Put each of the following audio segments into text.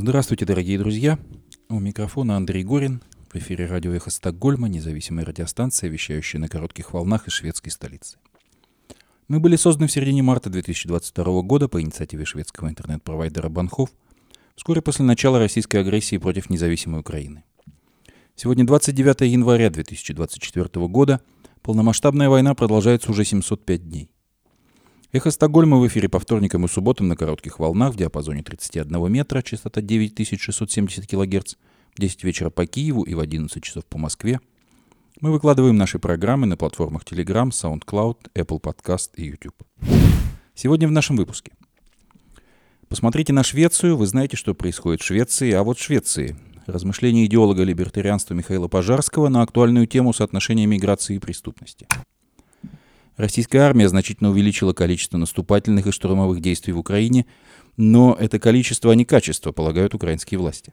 Здравствуйте, дорогие друзья. У микрофона Андрей Горин. В эфире радио «Эхо Стокгольма», независимая радиостанция, вещающая на коротких волнах из шведской столицы. Мы были созданы в середине марта 2022 года по инициативе шведского интернет-провайдера Банхов, вскоре после начала российской агрессии против независимой Украины. Сегодня 29 января 2024 года. Полномасштабная война продолжается уже 705 дней. Эхо Стокгольма в эфире по вторникам и субботам на коротких волнах в диапазоне 31 метра, частота 9670 кГц, в 10 вечера по Киеву и в 11 часов по Москве. Мы выкладываем наши программы на платформах Telegram, SoundCloud, Apple Podcast и YouTube. Сегодня в нашем выпуске. Посмотрите на Швецию, вы знаете, что происходит в Швеции, а вот в Швеции. Размышления идеолога либертарианства Михаила Пожарского на актуальную тему соотношения миграции и преступности – Российская армия значительно увеличила количество наступательных и штурмовых действий в Украине, но это количество, а не качество, полагают украинские власти.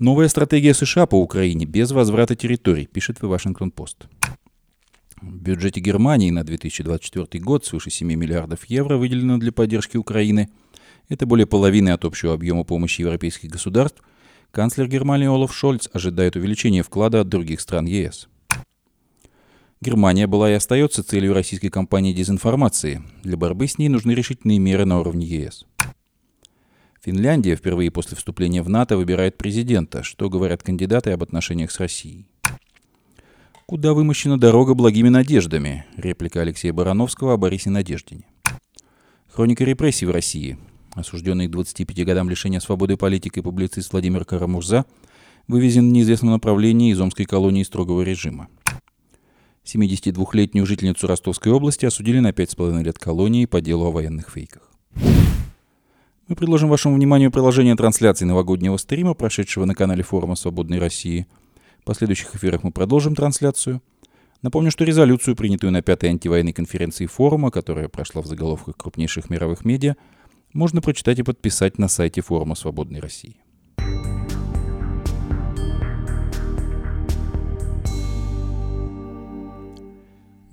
Новая стратегия США по Украине без возврата территорий, пишет The Washington Post. В бюджете Германии на 2024 год свыше 7 миллиардов евро выделено для поддержки Украины. Это более половины от общего объема помощи европейских государств. Канцлер Германии Олаф Шольц ожидает увеличения вклада от других стран ЕС. Германия была и остается целью российской кампании дезинформации. Для борьбы с ней нужны решительные меры на уровне ЕС. Финляндия впервые после вступления в НАТО выбирает президента. Что говорят кандидаты об отношениях с Россией? Куда вымощена дорога благими надеждами? Реплика Алексея Барановского о Борисе Надеждине. Хроника репрессий в России. Осужденный к 25 годам лишения свободы политик и публицист Владимир Карамурза вывезен в неизвестном направлении из омской колонии строгого режима. 72-летнюю жительницу Ростовской области осудили на 5,5 лет колонии по делу о военных фейках. Мы предложим вашему вниманию приложение трансляции новогоднего стрима, прошедшего на канале форума «Свободной России». В последующих эфирах мы продолжим трансляцию. Напомню, что резолюцию, принятую на пятой антивоенной конференции форума, которая прошла в заголовках крупнейших мировых медиа, можно прочитать и подписать на сайте форума «Свободной России».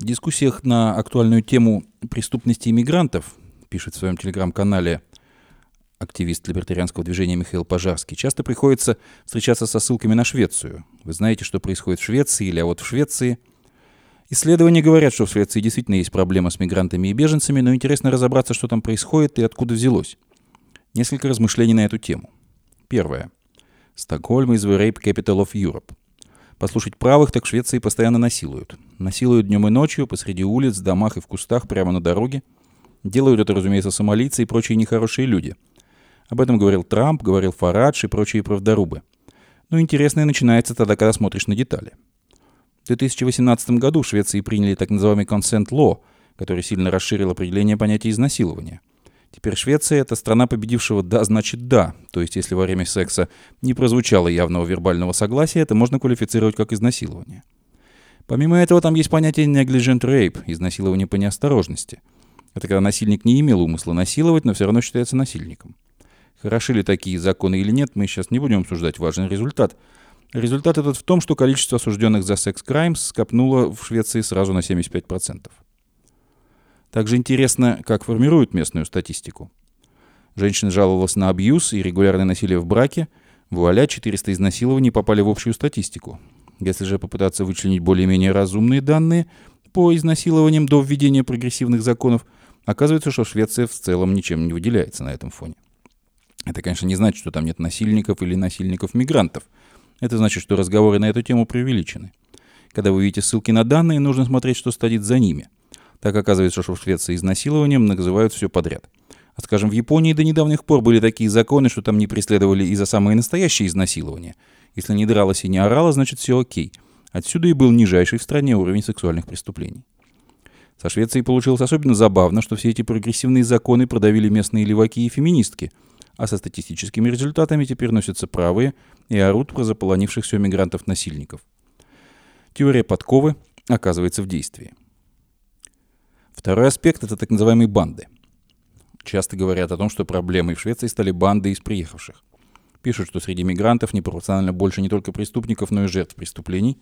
В дискуссиях на актуальную тему преступности иммигрантов, пишет в своем телеграм-канале активист либертарианского движения Михаил Пожарский, часто приходится встречаться со ссылками на Швецию. Вы знаете, что происходит в Швеции или а вот в Швеции. Исследования говорят, что в Швеции действительно есть проблема с мигрантами и беженцами, но интересно разобраться, что там происходит и откуда взялось. Несколько размышлений на эту тему. Первое. Стокгольм is the rape capital of Europe. Послушать правых так в Швеции постоянно насилуют. Насилуют днем и ночью, посреди улиц, домах и в кустах, прямо на дороге. Делают это, разумеется, сомалийцы и прочие нехорошие люди. Об этом говорил Трамп, говорил Фарадж и прочие правдорубы. Но интересное начинается тогда, когда смотришь на детали. В 2018 году в Швеции приняли так называемый consent law, который сильно расширил определение понятия изнасилования – Теперь Швеция — это страна победившего «да» значит «да». То есть, если во время секса не прозвучало явного вербального согласия, это можно квалифицировать как изнасилование. Помимо этого, там есть понятие negligent rape — изнасилование по неосторожности. Это когда насильник не имел умысла насиловать, но все равно считается насильником. Хороши ли такие законы или нет, мы сейчас не будем обсуждать важный результат. Результат этот в том, что количество осужденных за секс-краймс скопнуло в Швеции сразу на 75%. Также интересно, как формируют местную статистику. Женщина жаловалась на абьюз и регулярное насилие в браке. Вуаля, 400 изнасилований попали в общую статистику. Если же попытаться вычленить более-менее разумные данные по изнасилованиям до введения прогрессивных законов, оказывается, что Швеция в целом ничем не выделяется на этом фоне. Это, конечно, не значит, что там нет насильников или насильников-мигрантов. Это значит, что разговоры на эту тему преувеличены. Когда вы видите ссылки на данные, нужно смотреть, что стоит за ними – так оказывается, что в Швеции изнасилованием называют все подряд. А скажем, в Японии до недавних пор были такие законы, что там не преследовали и за самые настоящие изнасилования. Если не дралась и не орала, значит все окей. Отсюда и был нижайший в стране уровень сексуальных преступлений. Со Швецией получилось особенно забавно, что все эти прогрессивные законы продавили местные леваки и феминистки, а со статистическими результатами теперь носятся правые и орут про заполонившихся мигрантов-насильников. Теория подковы оказывается в действии. Второй аспект – это так называемые банды. Часто говорят о том, что проблемой в Швеции стали банды из приехавших. Пишут, что среди мигрантов непропорционально больше не только преступников, но и жертв преступлений.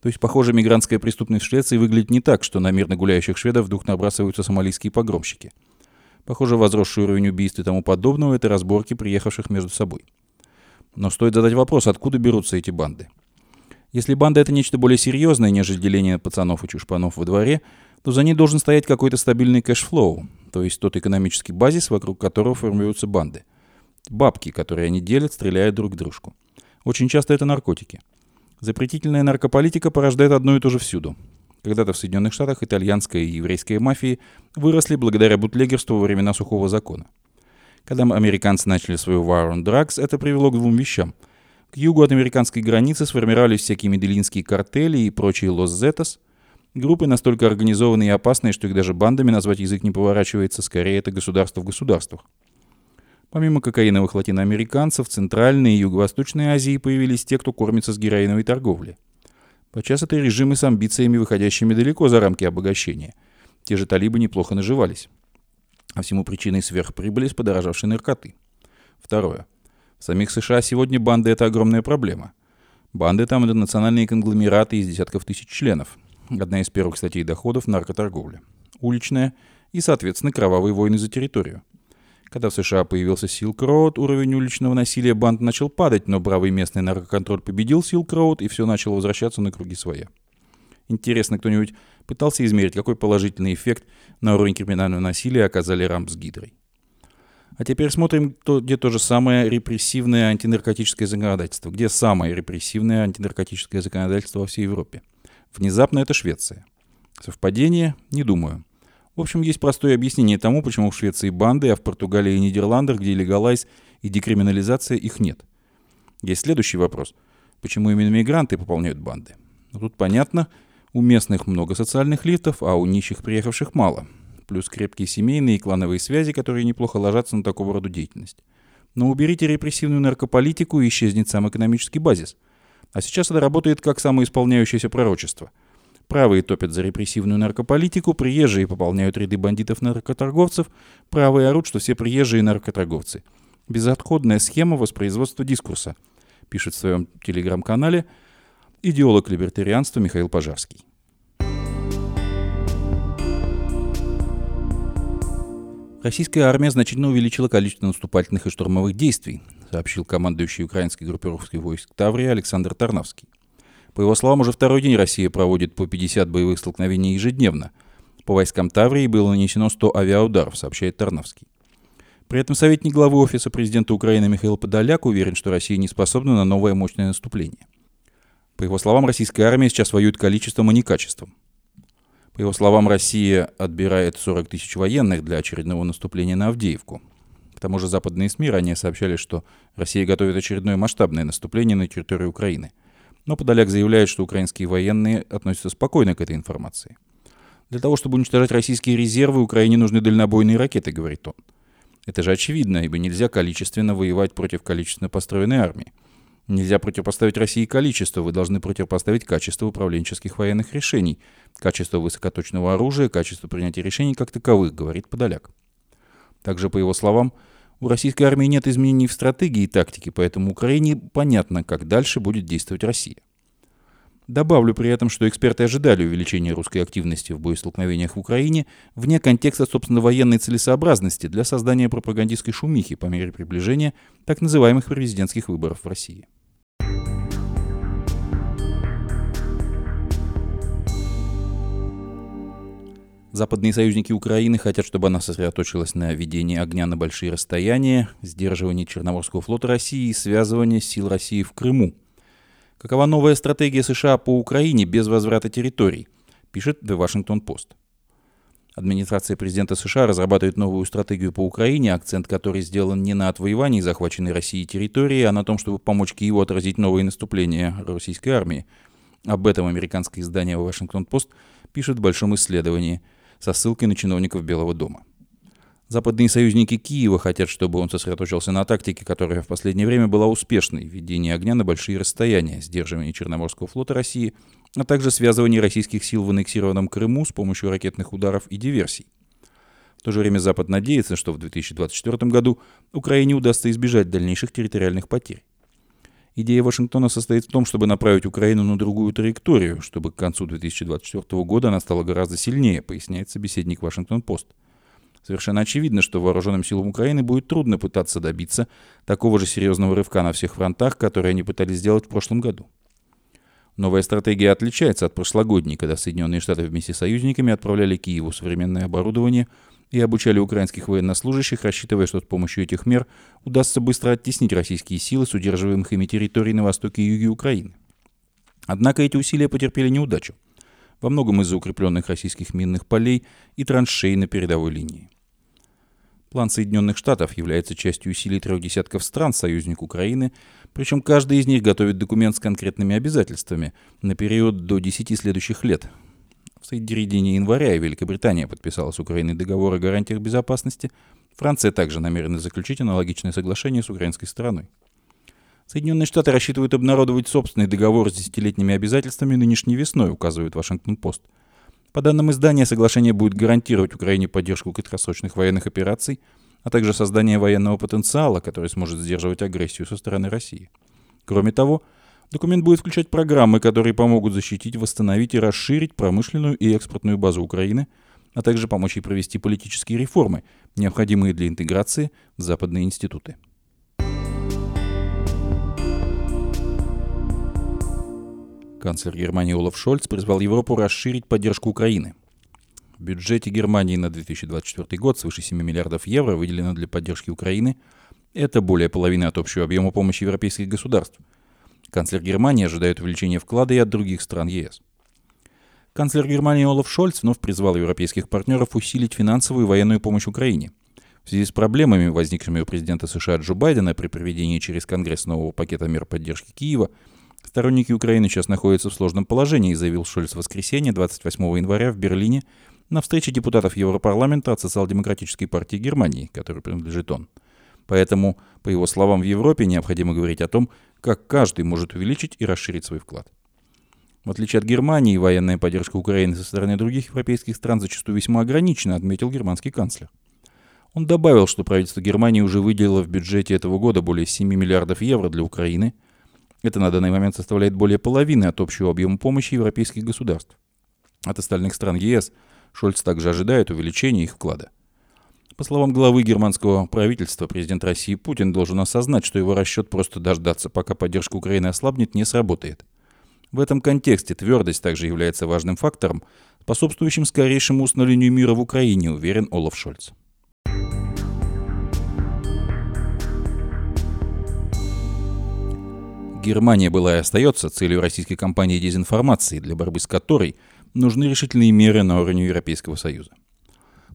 То есть, похоже, мигрантская преступность в Швеции выглядит не так, что на мирно гуляющих шведов вдруг набрасываются сомалийские погромщики. Похоже, возросший уровень убийств и тому подобного – это разборки приехавших между собой. Но стоит задать вопрос, откуда берутся эти банды. Если банда – это нечто более серьезное, нежели деление пацанов и чушпанов во дворе, то за ней должен стоять какой-то стабильный cash flow, то есть тот экономический базис, вокруг которого формируются банды. Бабки, которые они делят, стреляя друг в дружку. Очень часто это наркотики. Запретительная наркополитика порождает одно и то же всюду. Когда-то в Соединенных Штатах итальянская и еврейская мафии выросли благодаря бутлегерству во времена сухого закона. Когда американцы начали свою war on drugs, это привело к двум вещам. К югу от американской границы сформировались всякие медellинские картели и прочие лос-зетос. Группы настолько организованные и опасные, что их даже бандами назвать язык не поворачивается, скорее это государство в государствах. Помимо кокаиновых латиноамериканцев, в Центральной и Юго-Восточной Азии появились те, кто кормится с героиновой торговли. Подчас это режимы с амбициями, выходящими далеко за рамки обогащения. Те же талибы неплохо наживались. А всему причиной сверхприбыли с подорожавшей наркоты. Второе. В самих США сегодня банды – это огромная проблема. Банды там – это национальные конгломераты из десятков тысяч членов. Одна из первых статей доходов – наркоторговля. Уличная и, соответственно, кровавые войны за территорию – когда в США появился Silk Road, уровень уличного насилия банд начал падать, но бравый местный наркоконтроль победил Silk Road, и все начало возвращаться на круги своя. Интересно, кто-нибудь пытался измерить, какой положительный эффект на уровень криминального насилия оказали Рамп с Гидрой? А теперь смотрим, где то же самое репрессивное антинаркотическое законодательство. Где самое репрессивное антинаркотическое законодательство во всей Европе? Внезапно это Швеция. Совпадение? Не думаю. В общем, есть простое объяснение тому, почему в Швеции банды, а в Португалии и Нидерландах, где легалайз и декриминализация, их нет. Есть следующий вопрос. Почему именно мигранты пополняют банды? Ну, тут понятно, у местных много социальных лифтов, а у нищих приехавших мало. Плюс крепкие семейные и клановые связи, которые неплохо ложатся на такого рода деятельность. Но уберите репрессивную наркополитику и исчезнет сам экономический базис. А сейчас это работает как самоисполняющееся пророчество – Правые топят за репрессивную наркополитику, приезжие пополняют ряды бандитов-наркоторговцев, правые орут, что все приезжие наркоторговцы. Безотходная схема воспроизводства дискурса, пишет в своем телеграм-канале идеолог либертарианства Михаил Пожарский. Российская армия значительно увеличила количество наступательных и штурмовых действий, сообщил командующий украинской группировкой войск Таврии Александр Тарнавский. По его словам, уже второй день Россия проводит по 50 боевых столкновений ежедневно. По войскам Таврии было нанесено 100 авиаударов, сообщает Тарновский. При этом советник главы Офиса президента Украины Михаил Подоляк уверен, что Россия не способна на новое мощное наступление. По его словам, российская армия сейчас воюет количеством, а не качеством. По его словам, Россия отбирает 40 тысяч военных для очередного наступления на Авдеевку. К тому же западные СМИ ранее сообщали, что Россия готовит очередное масштабное наступление на территорию Украины – но Подоляк заявляет, что украинские военные относятся спокойно к этой информации. Для того, чтобы уничтожать российские резервы, Украине нужны дальнобойные ракеты, говорит он. Это же очевидно, ибо нельзя количественно воевать против количественно построенной армии. Нельзя противопоставить России количество, вы должны противопоставить качество управленческих военных решений, качество высокоточного оружия, качество принятия решений как таковых, говорит Подоляк. Также, по его словам, у российской армии нет изменений в стратегии и тактике, поэтому Украине понятно, как дальше будет действовать Россия. Добавлю при этом, что эксперты ожидали увеличения русской активности в боестолкновениях в Украине вне контекста, собственно, военной целесообразности для создания пропагандистской шумихи по мере приближения так называемых президентских выборов в России. Западные союзники Украины хотят, чтобы она сосредоточилась на ведении огня на большие расстояния, сдерживании Черноморского флота России и связывании сил России в Крыму. Какова новая стратегия США по Украине без возврата территорий, пишет The Washington Post. Администрация президента США разрабатывает новую стратегию по Украине, акцент которой сделан не на отвоевании захваченной Россией территории, а на том, чтобы помочь Киеву отразить новые наступления российской армии. Об этом американское издание Washington Post пишет в большом исследовании – со ссылкой на чиновников Белого дома. Западные союзники Киева хотят, чтобы он сосредоточился на тактике, которая в последнее время была успешной – ведение огня на большие расстояния, сдерживание Черноморского флота России, а также связывание российских сил в аннексированном Крыму с помощью ракетных ударов и диверсий. В то же время Запад надеется, что в 2024 году Украине удастся избежать дальнейших территориальных потерь. Идея Вашингтона состоит в том, чтобы направить Украину на другую траекторию, чтобы к концу 2024 года она стала гораздо сильнее, поясняет собеседник Вашингтон-Пост. Совершенно очевидно, что вооруженным силам Украины будет трудно пытаться добиться такого же серьезного рывка на всех фронтах, которые они пытались сделать в прошлом году. Новая стратегия отличается от прошлогодней, когда Соединенные Штаты вместе с союзниками отправляли Киеву современное оборудование и обучали украинских военнослужащих, рассчитывая, что с помощью этих мер удастся быстро оттеснить российские силы с удерживаемых ими территорий на востоке и юге Украины. Однако эти усилия потерпели неудачу. Во многом из-за укрепленных российских минных полей и траншей на передовой линии. План Соединенных Штатов является частью усилий трех десятков стран, союзник Украины, причем каждый из них готовит документ с конкретными обязательствами на период до 10 следующих лет. В середине января Великобритания подписала с Украиной договор о гарантиях безопасности. Франция также намерена заключить аналогичное соглашение с украинской стороной. Соединенные Штаты рассчитывают обнародовать собственный договор с десятилетними обязательствами нынешней весной, указывает Вашингтон-Пост. По данным издания, соглашение будет гарантировать Украине поддержку краткосрочных военных операций, а также создание военного потенциала, который сможет сдерживать агрессию со стороны России. Кроме того, документ будет включать программы, которые помогут защитить, восстановить и расширить промышленную и экспортную базу Украины, а также помочь ей провести политические реформы, необходимые для интеграции в западные институты. Канцлер Германии Олаф Шольц призвал Европу расширить поддержку Украины. В бюджете Германии на 2024 год свыше 7 миллиардов евро выделено для поддержки Украины. Это более половины от общего объема помощи европейских государств. Канцлер Германии ожидает увеличения вклада и от других стран ЕС. Канцлер Германии Олаф Шольц вновь призвал европейских партнеров усилить финансовую и военную помощь Украине. В связи с проблемами, возникшими у президента США Джо Байдена при проведении через Конгресс нового пакета мер поддержки Киева, Сторонники Украины сейчас находятся в сложном положении, заявил Шольц в воскресенье 28 января в Берлине на встрече депутатов Европарламента от Социал-демократической партии Германии, которой принадлежит он. Поэтому, по его словам, в Европе необходимо говорить о том, как каждый может увеличить и расширить свой вклад. В отличие от Германии, военная поддержка Украины со стороны других европейских стран зачастую весьма ограничена, отметил германский канцлер. Он добавил, что правительство Германии уже выделило в бюджете этого года более 7 миллиардов евро для Украины – это на данный момент составляет более половины от общего объема помощи европейских государств. От остальных стран ЕС Шольц также ожидает увеличения их вклада. По словам главы германского правительства, президент России Путин должен осознать, что его расчет просто дождаться, пока поддержка Украины ослабнет, не сработает. В этом контексте твердость также является важным фактором, способствующим скорейшему установлению мира в Украине, уверен Олаф Шольц. Германия была и остается целью российской кампании дезинформации, для борьбы с которой нужны решительные меры на уровне Европейского Союза.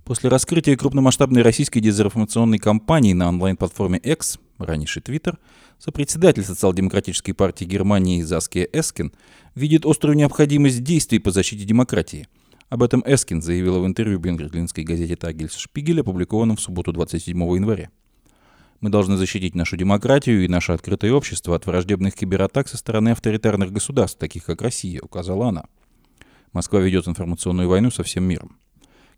После раскрытия крупномасштабной российской дезинформационной кампании на онлайн-платформе X, раньше Twitter, сопредседатель социал-демократической партии Германии Заския Эскин видит острую необходимость действий по защите демократии. Об этом Эскин заявила в интервью берлинской газете «Тагельс Шпигель», опубликованном в субботу 27 января. Мы должны защитить нашу демократию и наше открытое общество от враждебных кибератак со стороны авторитарных государств, таких как Россия, указала она. Москва ведет информационную войну со всем миром.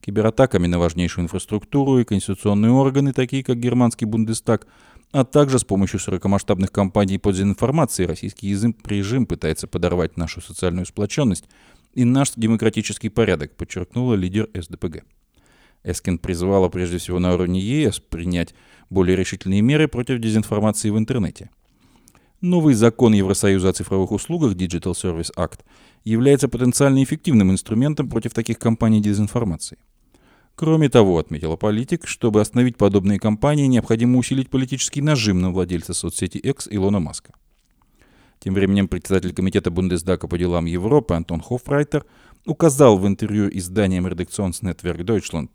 Кибератаками на важнейшую инфраструктуру и конституционные органы, такие как германский Бундестаг, а также с помощью широкомасштабных кампаний по дезинформации российский режим пытается подорвать нашу социальную сплоченность и наш демократический порядок, подчеркнула лидер СДПГ. Эскин призвала прежде всего на уровне ЕС принять более решительные меры против дезинформации в интернете. Новый закон Евросоюза о цифровых услугах Digital Service Act является потенциально эффективным инструментом против таких кампаний дезинформации. Кроме того, отметила политик, чтобы остановить подобные кампании, необходимо усилить политический нажим на владельца соцсети X Илона Маска. Тем временем председатель комитета Бундесдага по делам Европы Антон Хофрайтер указал в интервью изданием Редакционснетверк Deutschland,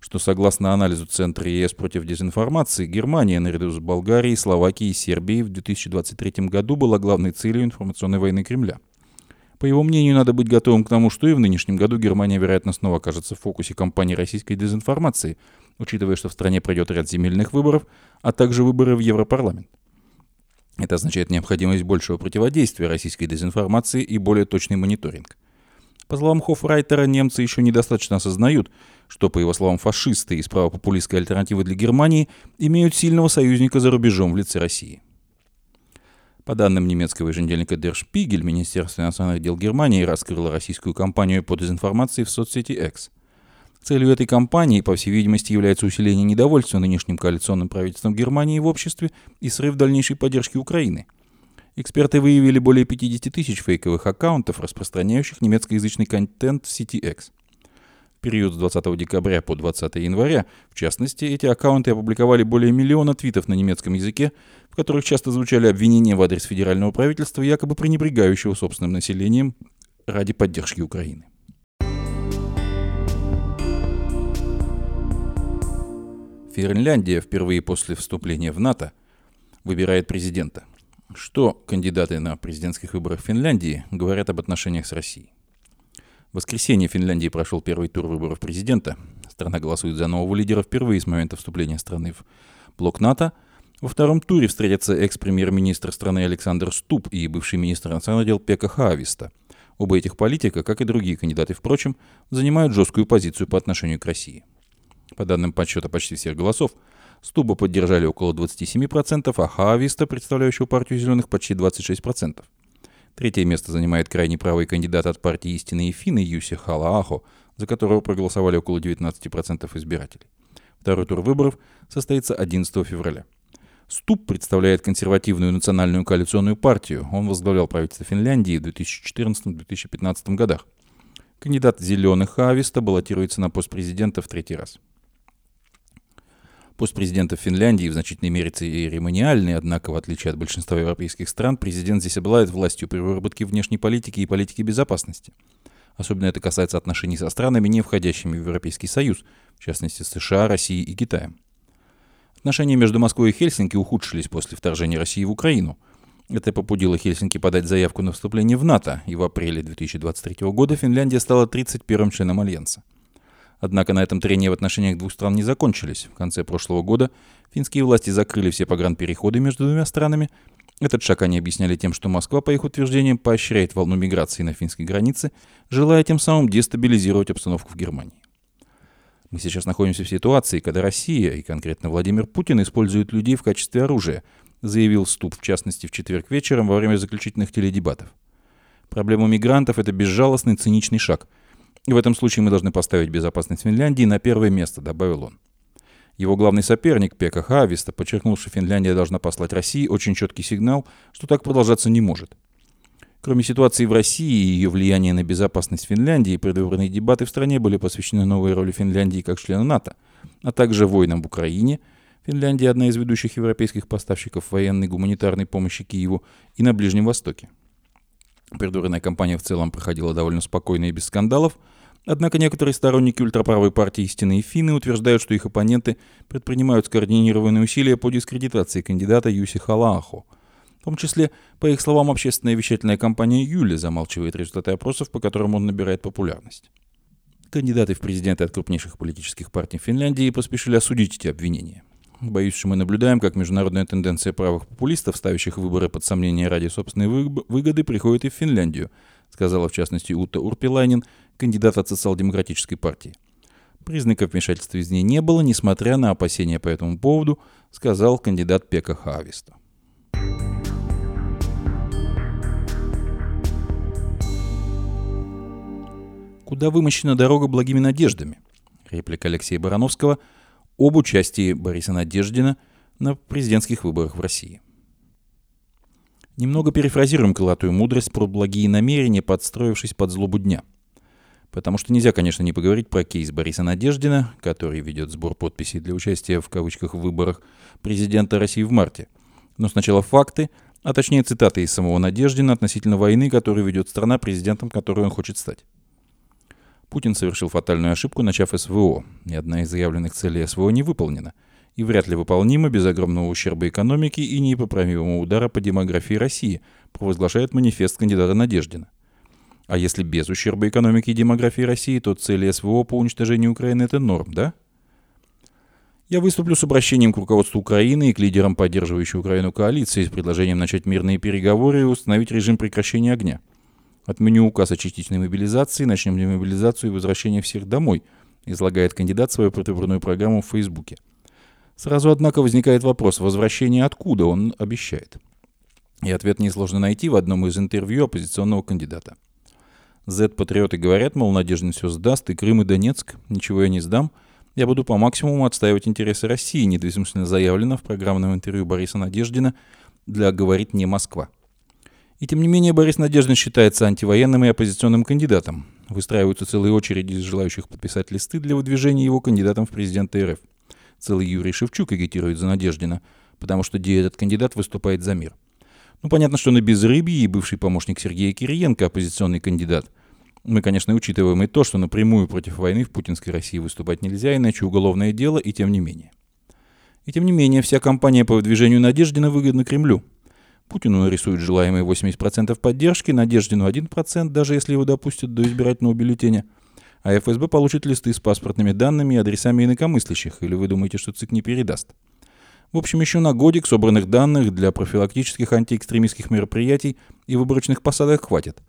что согласно анализу Центра ЕС против дезинформации, Германия наряду с Болгарией, Словакией и Сербией в 2023 году была главной целью информационной войны Кремля. По его мнению, надо быть готовым к тому, что и в нынешнем году Германия, вероятно, снова окажется в фокусе кампании российской дезинформации, учитывая, что в стране пройдет ряд земельных выборов, а также выборы в Европарламент. Это означает необходимость большего противодействия российской дезинформации и более точный мониторинг – по словам Хофрайтера, немцы еще недостаточно осознают, что, по его словам, фашисты из правопопулистской альтернативы для Германии имеют сильного союзника за рубежом в лице России. По данным немецкого еженедельника Der Spiegel, Министерство иностранных дел Германии раскрыло российскую кампанию по дезинформации в соцсети X. Целью этой кампании, по всей видимости, является усиление недовольства нынешним коалиционным правительством Германии в обществе и срыв дальнейшей поддержки Украины. Эксперты выявили более 50 тысяч фейковых аккаунтов, распространяющих немецкоязычный контент в сети X. Период с 20 декабря по 20 января, в частности, эти аккаунты опубликовали более миллиона твитов на немецком языке, в которых часто звучали обвинения в адрес федерального правительства, якобы пренебрегающего собственным населением ради поддержки Украины. Финляндия впервые после вступления в НАТО выбирает президента. Что кандидаты на президентских выборах Финляндии говорят об отношениях с Россией? В воскресенье в Финляндии прошел первый тур выборов президента. Страна голосует за нового лидера впервые с момента вступления страны в блок НАТО. Во втором туре встретятся экс-премьер-министр страны Александр Ступ и бывший министр иностранных дел Пека Хависта. Оба этих политика, как и другие кандидаты, впрочем, занимают жесткую позицию по отношению к России. По данным подсчета почти всех голосов, Стуба поддержали около 27%, а Хависта, представляющего партию зеленых, почти 26%. Третье место занимает крайне правый кандидат от партии «Истинные финны» Юси Халаахо, за которого проголосовали около 19% избирателей. Второй тур выборов состоится 11 февраля. Ступ представляет консервативную национальную коалиционную партию. Он возглавлял правительство Финляндии в 2014-2015 годах. Кандидат «Зеленых» Ависта баллотируется на пост президента в третий раз. Пост президента Финляндии в значительной мере церемониальный, однако, в отличие от большинства европейских стран, президент здесь обладает властью при выработке внешней политики и политики безопасности. Особенно это касается отношений со странами, не входящими в Европейский Союз, в частности США, Россией и Китаем. Отношения между Москвой и Хельсинки ухудшились после вторжения России в Украину. Это побудило Хельсинки подать заявку на вступление в НАТО, и в апреле 2023 года Финляндия стала 31-м членом Альянса. Однако на этом трения в отношениях двух стран не закончились. В конце прошлого года финские власти закрыли все погранпереходы между двумя странами. Этот шаг они объясняли тем, что Москва, по их утверждениям, поощряет волну миграции на финской границе, желая тем самым дестабилизировать обстановку в Германии. Мы сейчас находимся в ситуации, когда Россия, и конкретно Владимир Путин, используют людей в качестве оружия, заявил Ступ, в частности, в четверг вечером во время заключительных теледебатов. Проблема мигрантов – это безжалостный, циничный шаг – и в этом случае мы должны поставить безопасность Финляндии на первое место, добавил он. Его главный соперник, Пека Хависта, подчеркнул, что Финляндия должна послать России очень четкий сигнал, что так продолжаться не может. Кроме ситуации в России и ее влияния на безопасность Финляндии, предвыборные дебаты в стране были посвящены новой роли Финляндии как члена НАТО, а также войнам в Украине. Финляндия – одна из ведущих европейских поставщиков военной и гуманитарной помощи Киеву и на Ближнем Востоке. Предвыборная кампания в целом проходила довольно спокойно и без скандалов, однако некоторые сторонники ультраправой партии «Истинные финны» утверждают, что их оппоненты предпринимают скоординированные усилия по дискредитации кандидата Юси Халаахо. В том числе, по их словам, общественная вещательная компания «Юли» замалчивает результаты опросов, по которым он набирает популярность. Кандидаты в президенты от крупнейших политических партий Финляндии поспешили осудить эти обвинения. Боюсь, что мы наблюдаем, как международная тенденция правых популистов, ставящих выборы под сомнение ради собственной выгоды, приходит и в Финляндию, сказала в частности Ута Урпилайнин, кандидат от социал-демократической партии. Признаков вмешательства из ней не было, несмотря на опасения по этому поводу, сказал кандидат Пека Хависта. Куда вымощена дорога благими надеждами? Реплика Алексея Барановского – об участии Бориса Надеждина на президентских выборах в России. Немного перефразируем крылатую мудрость про благие намерения, подстроившись под злобу дня. Потому что нельзя, конечно, не поговорить про кейс Бориса Надеждина, который ведет сбор подписей для участия в кавычках в выборах президента России в марте. Но сначала факты, а точнее цитаты из самого Надеждина относительно войны, которую ведет страна, президентом которой он хочет стать. Путин совершил фатальную ошибку, начав СВО. Ни одна из заявленных целей СВО не выполнена. И вряд ли выполнима без огромного ущерба экономики и непоправимого удара по демографии России, провозглашает манифест кандидата Надеждина. А если без ущерба экономики и демографии России, то цели СВО по уничтожению Украины – это норм, да? Я выступлю с обращением к руководству Украины и к лидерам поддерживающей Украину коалиции с предложением начать мирные переговоры и установить режим прекращения огня – Отменю указ о частичной мобилизации, начнем демобилизацию и возвращение всех домой, излагает кандидат свою предвыборную программу в Фейсбуке. Сразу, однако, возникает вопрос, возвращение откуда он обещает? И ответ несложно найти в одном из интервью оппозиционного кандидата. Z-патриоты говорят, мол, Надеждин все сдаст, и Крым, и Донецк, ничего я не сдам. Я буду по максимуму отстаивать интересы России, недвусмысленно заявлено в программном интервью Бориса Надеждина для «Говорит не Москва». И тем не менее Борис Надеждин считается антивоенным и оппозиционным кандидатом. Выстраиваются целые очереди из желающих подписать листы для выдвижения его кандидатом в президенты РФ. Целый Юрий Шевчук агитирует за Надеждина, потому что где этот кандидат выступает за мир. Ну, понятно, что на безрыбье и бывший помощник Сергея Кириенко, оппозиционный кандидат. Мы, конечно, учитываем и то, что напрямую против войны в путинской России выступать нельзя, иначе уголовное дело, и тем не менее. И тем не менее, вся кампания по выдвижению Надеждина выгодна Кремлю. Путину нарисуют желаемые 80% поддержки, Надеждину 1%, даже если его допустят до избирательного бюллетеня. А ФСБ получит листы с паспортными данными и адресами инакомыслящих, или вы думаете, что ЦИК не передаст? В общем, еще на годик собранных данных для профилактических антиэкстремистских мероприятий и выборочных посадок хватит.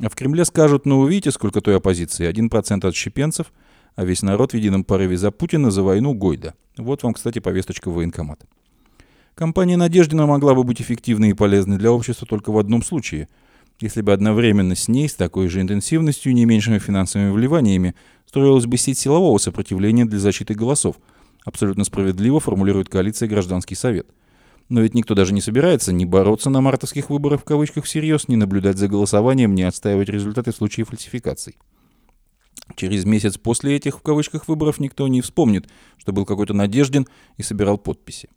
А в Кремле скажут, ну увидите, сколько той оппозиции, 1% отщепенцев, а весь народ в едином порыве за Путина, за войну Гойда. Вот вам, кстати, повесточка в военкомат. Компания Надеждина могла бы быть эффективной и полезной для общества только в одном случае – если бы одновременно с ней, с такой же интенсивностью и не меньшими финансовыми вливаниями, строилась бы сеть силового сопротивления для защиты голосов – Абсолютно справедливо формулирует коалиция «Гражданский совет». Но ведь никто даже не собирается ни бороться на мартовских выборах в кавычках всерьез, ни наблюдать за голосованием, ни отстаивать результаты в случае фальсификаций. Через месяц после этих в кавычках выборов никто не вспомнит, что был какой-то Надеждин и собирал подписи.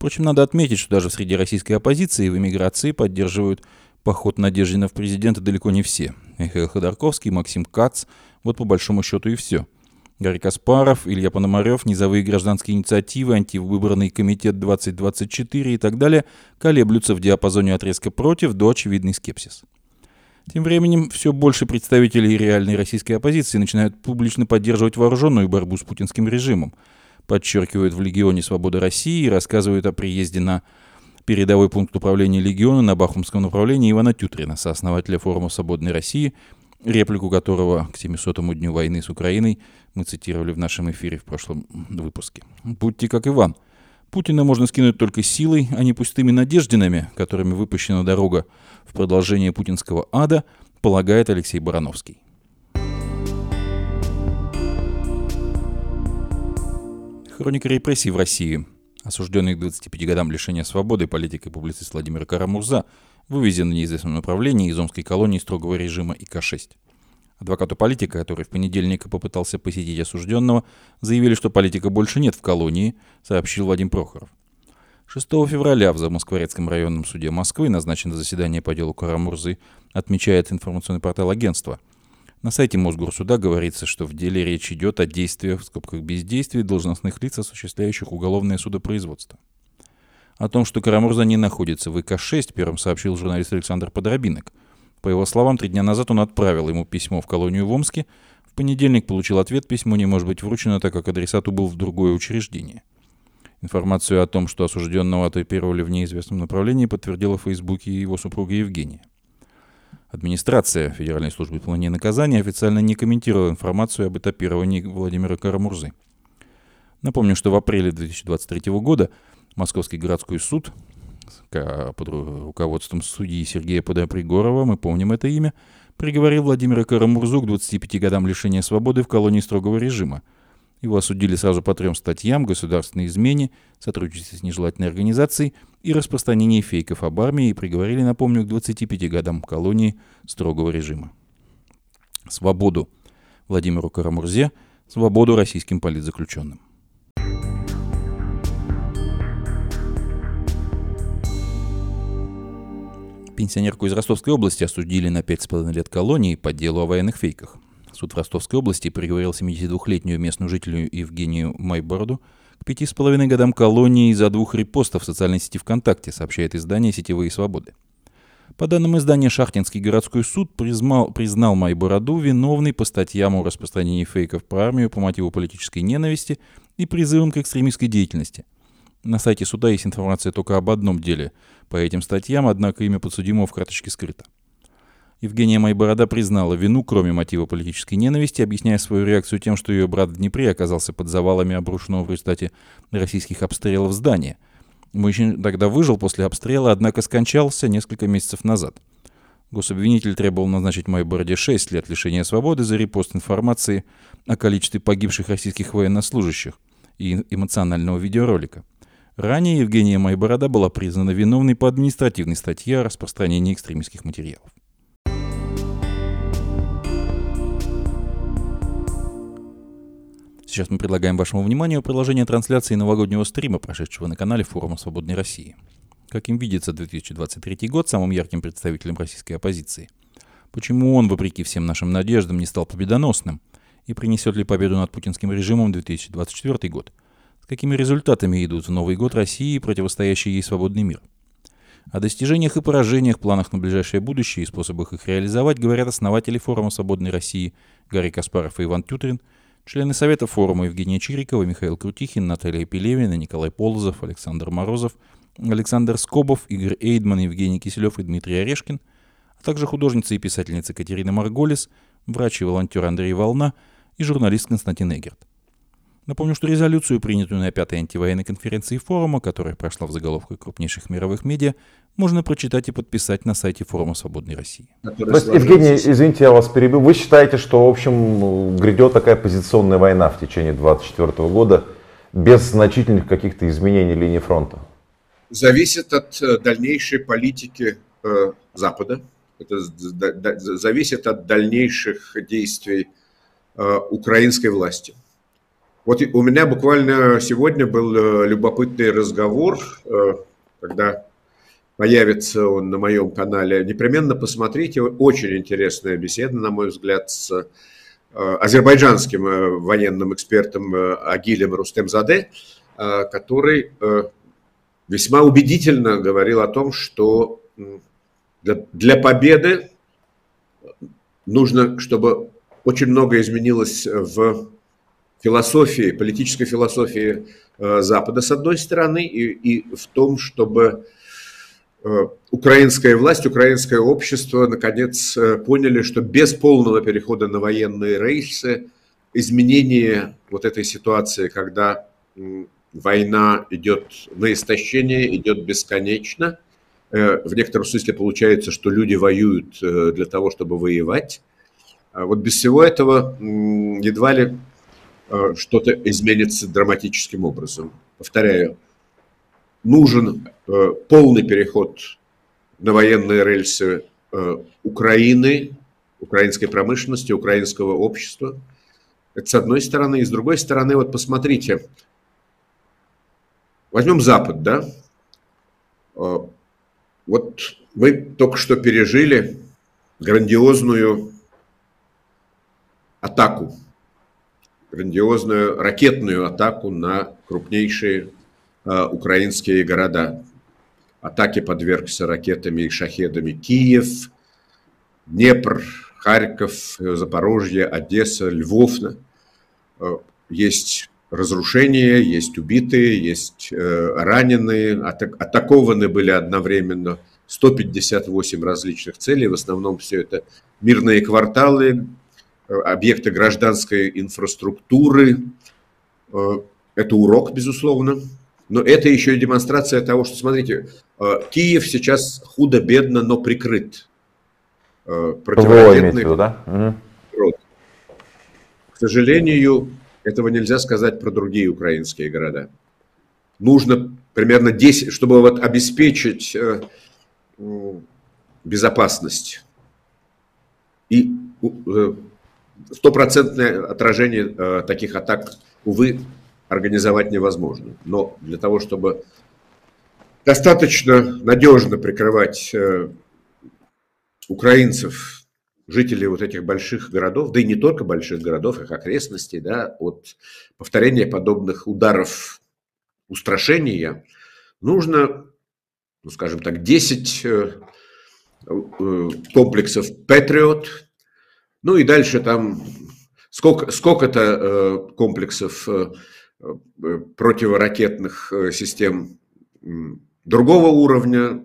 Впрочем, надо отметить, что даже среди российской оппозиции в эмиграции поддерживают поход Надеждина в президенты далеко не все. Михаил Ходорковский, Максим Кац, вот по большому счету и все – Гарри Каспаров, Илья Пономарев, низовые гражданские инициативы, антивыборный комитет 2024 и так далее колеблются в диапазоне отрезка против до очевидный скепсис. Тем временем все больше представителей реальной российской оппозиции начинают публично поддерживать вооруженную борьбу с путинским режимом, подчеркивают в Легионе Свободы России и рассказывают о приезде на передовой пункт управления Легиона на Бахмутском направлении Ивана Тютрина, сооснователя форума «Свободной России», реплику которого к 700-му дню войны с Украиной мы цитировали в нашем эфире в прошлом выпуске. «Будьте как Иван. Путина можно скинуть только силой, а не пустыми надеждинами, которыми выпущена дорога в продолжение путинского ада, полагает Алексей Барановский. Хроника репрессий в России. Осужденный к 25 годам лишения свободы политик и публицист Владимир Карамурза вывезен в неизвестном направлении из омской колонии строгого режима ИК-6. Адвокату политика, который в понедельник попытался посетить осужденного, заявили, что политика больше нет в колонии, сообщил Вадим Прохоров. 6 февраля в Замоскворецком районном суде Москвы назначено заседание по делу Карамурзы, отмечает информационный портал агентства. На сайте Мосгорсуда говорится, что в деле речь идет о действиях, в скобках бездействии, должностных лиц, осуществляющих уголовное судопроизводство. О том, что Карамурза не находится в ИК-6, первым сообщил журналист Александр Подробинок – по его словам, три дня назад он отправил ему письмо в колонию в Омске. В понедельник получил ответ, письмо не может быть вручено, так как адресату был в другое учреждение. Информацию о том, что осужденного отрепировали в неизвестном направлении, подтвердила в Фейсбуке его супруга Евгения. Администрация Федеральной службы исполнения наказания официально не комментировала информацию об этапировании Владимира Карамурзы. Напомню, что в апреле 2023 года Московский городской суд под руководством судьи Сергея Подопригорова, мы помним это имя, приговорил Владимира Карамурзу к 25 годам лишения свободы в колонии строгого режима. Его осудили сразу по трем статьям «Государственной измене», «Сотрудничестве с нежелательной организацией» и «Распространение фейков об армии» и приговорили, напомню, к 25 годам колонии строгого режима. Свободу Владимиру Карамурзе, свободу российским политзаключенным. Пенсионерку из Ростовской области осудили на 5,5 лет колонии по делу о военных фейках. Суд в Ростовской области приговорил 72-летнюю местную жителю Евгению Майбороду к 5,5 годам колонии за двух репостов в социальной сети ВКонтакте, сообщает издание «Сетевые свободы». По данным издания, Шахтинский городской суд признал, признал Майбороду виновной по статьям о распространении фейков про армию по мотиву политической ненависти и призывам к экстремистской деятельности – на сайте суда есть информация только об одном деле. По этим статьям, однако, имя подсудимого в карточке скрыто. Евгения Майборода признала вину, кроме мотива политической ненависти, объясняя свою реакцию тем, что ее брат в Днепре оказался под завалами обрушенного в результате российских обстрелов здания. Мужчина тогда выжил после обстрела, однако скончался несколько месяцев назад. Гособвинитель требовал назначить моей бороде 6 лет лишения свободы за репост информации о количестве погибших российских военнослужащих и эмоционального видеоролика. Ранее Евгения Майборода была признана виновной по административной статье о распространении экстремистских материалов. Сейчас мы предлагаем вашему вниманию продолжение трансляции новогоднего стрима, прошедшего на канале Форума Свободной России. Как им видится 2023 год самым ярким представителем российской оппозиции? Почему он, вопреки всем нашим надеждам, не стал победоносным? И принесет ли победу над путинским режимом 2024 год? С какими результатами идут в Новый год России и противостоящий ей свободный мир? О достижениях и поражениях, планах на ближайшее будущее и способах их реализовать говорят основатели форума «Свободной России» Гарри Каспаров и Иван Тютрин, члены Совета форума Евгения Чирикова, Михаил Крутихин, Наталья Пелевина, Николай Полозов, Александр Морозов – Александр Скобов, Игорь Эйдман, Евгений Киселев и Дмитрий Орешкин, а также художница и писательница Катерина Марголис, врач и волонтер Андрей Волна и журналист Константин Эгерт. Напомню, что резолюцию, принятую на пятой антивоенной конференции форума, которая прошла в заголовках крупнейших мировых медиа, можно прочитать и подписать на сайте форума «Свободной России». Евгений, извините, я вас перебил. Вы считаете, что, в общем, грядет такая позиционная война в течение 2024 года без значительных каких-то изменений линии фронта? зависит от э, дальнейшей политики э, Запада, это зависит от дальнейших действий э, украинской власти. Вот у меня буквально сегодня был любопытный разговор, когда появится он на моем канале. Непременно посмотрите, очень интересная беседа, на мой взгляд, с азербайджанским военным экспертом Агилем Рустемзаде, который весьма убедительно говорил о том, что для, победы нужно, чтобы очень много изменилось в философии, политической философии э, Запада, с одной стороны, и, и в том, чтобы э, украинская власть, украинское общество наконец э, поняли, что без полного перехода на военные рейсы изменение вот этой ситуации, когда война идет на истощение, идет бесконечно. Э, в некотором смысле получается, что люди воюют э, для того, чтобы воевать. А вот без всего этого едва ли э, что-то изменится драматическим образом. Повторяю, нужен полный переход на военные рельсы Украины, украинской промышленности, украинского общества. Это с одной стороны. И с другой стороны, вот посмотрите, Возьмем Запад, да? А, вот мы только что пережили грандиозную атаку, грандиозную ракетную атаку на крупнейшие э, украинские города. Атаке подвергся ракетами и шахедами Киев, Днепр, Харьков, Запорожье, Одесса, Львов. Есть разрушения, есть убитые, есть э, раненые, атакованы были одновременно 158 различных целей, в основном все это мирные кварталы, э, объекты гражданской инфраструктуры. Э, это урок, безусловно, но это еще и демонстрация того, что, смотрите, Киев сейчас худо-бедно, но прикрыт. Противоракетный да? К сожалению, этого нельзя сказать про другие украинские города. Нужно примерно 10, чтобы вот обеспечить э, безопасность и э, стопроцентное отражение э, таких атак, увы, организовать невозможно. Но для того, чтобы достаточно надежно прикрывать украинцев жители вот этих больших городов, да и не только больших городов, их окрестностей, да, от повторения подобных ударов устрашения, нужно, ну, скажем так, 10 э, э, комплексов Patriot, ну и дальше там сколько, сколько-то э, комплексов противоракетных систем другого уровня,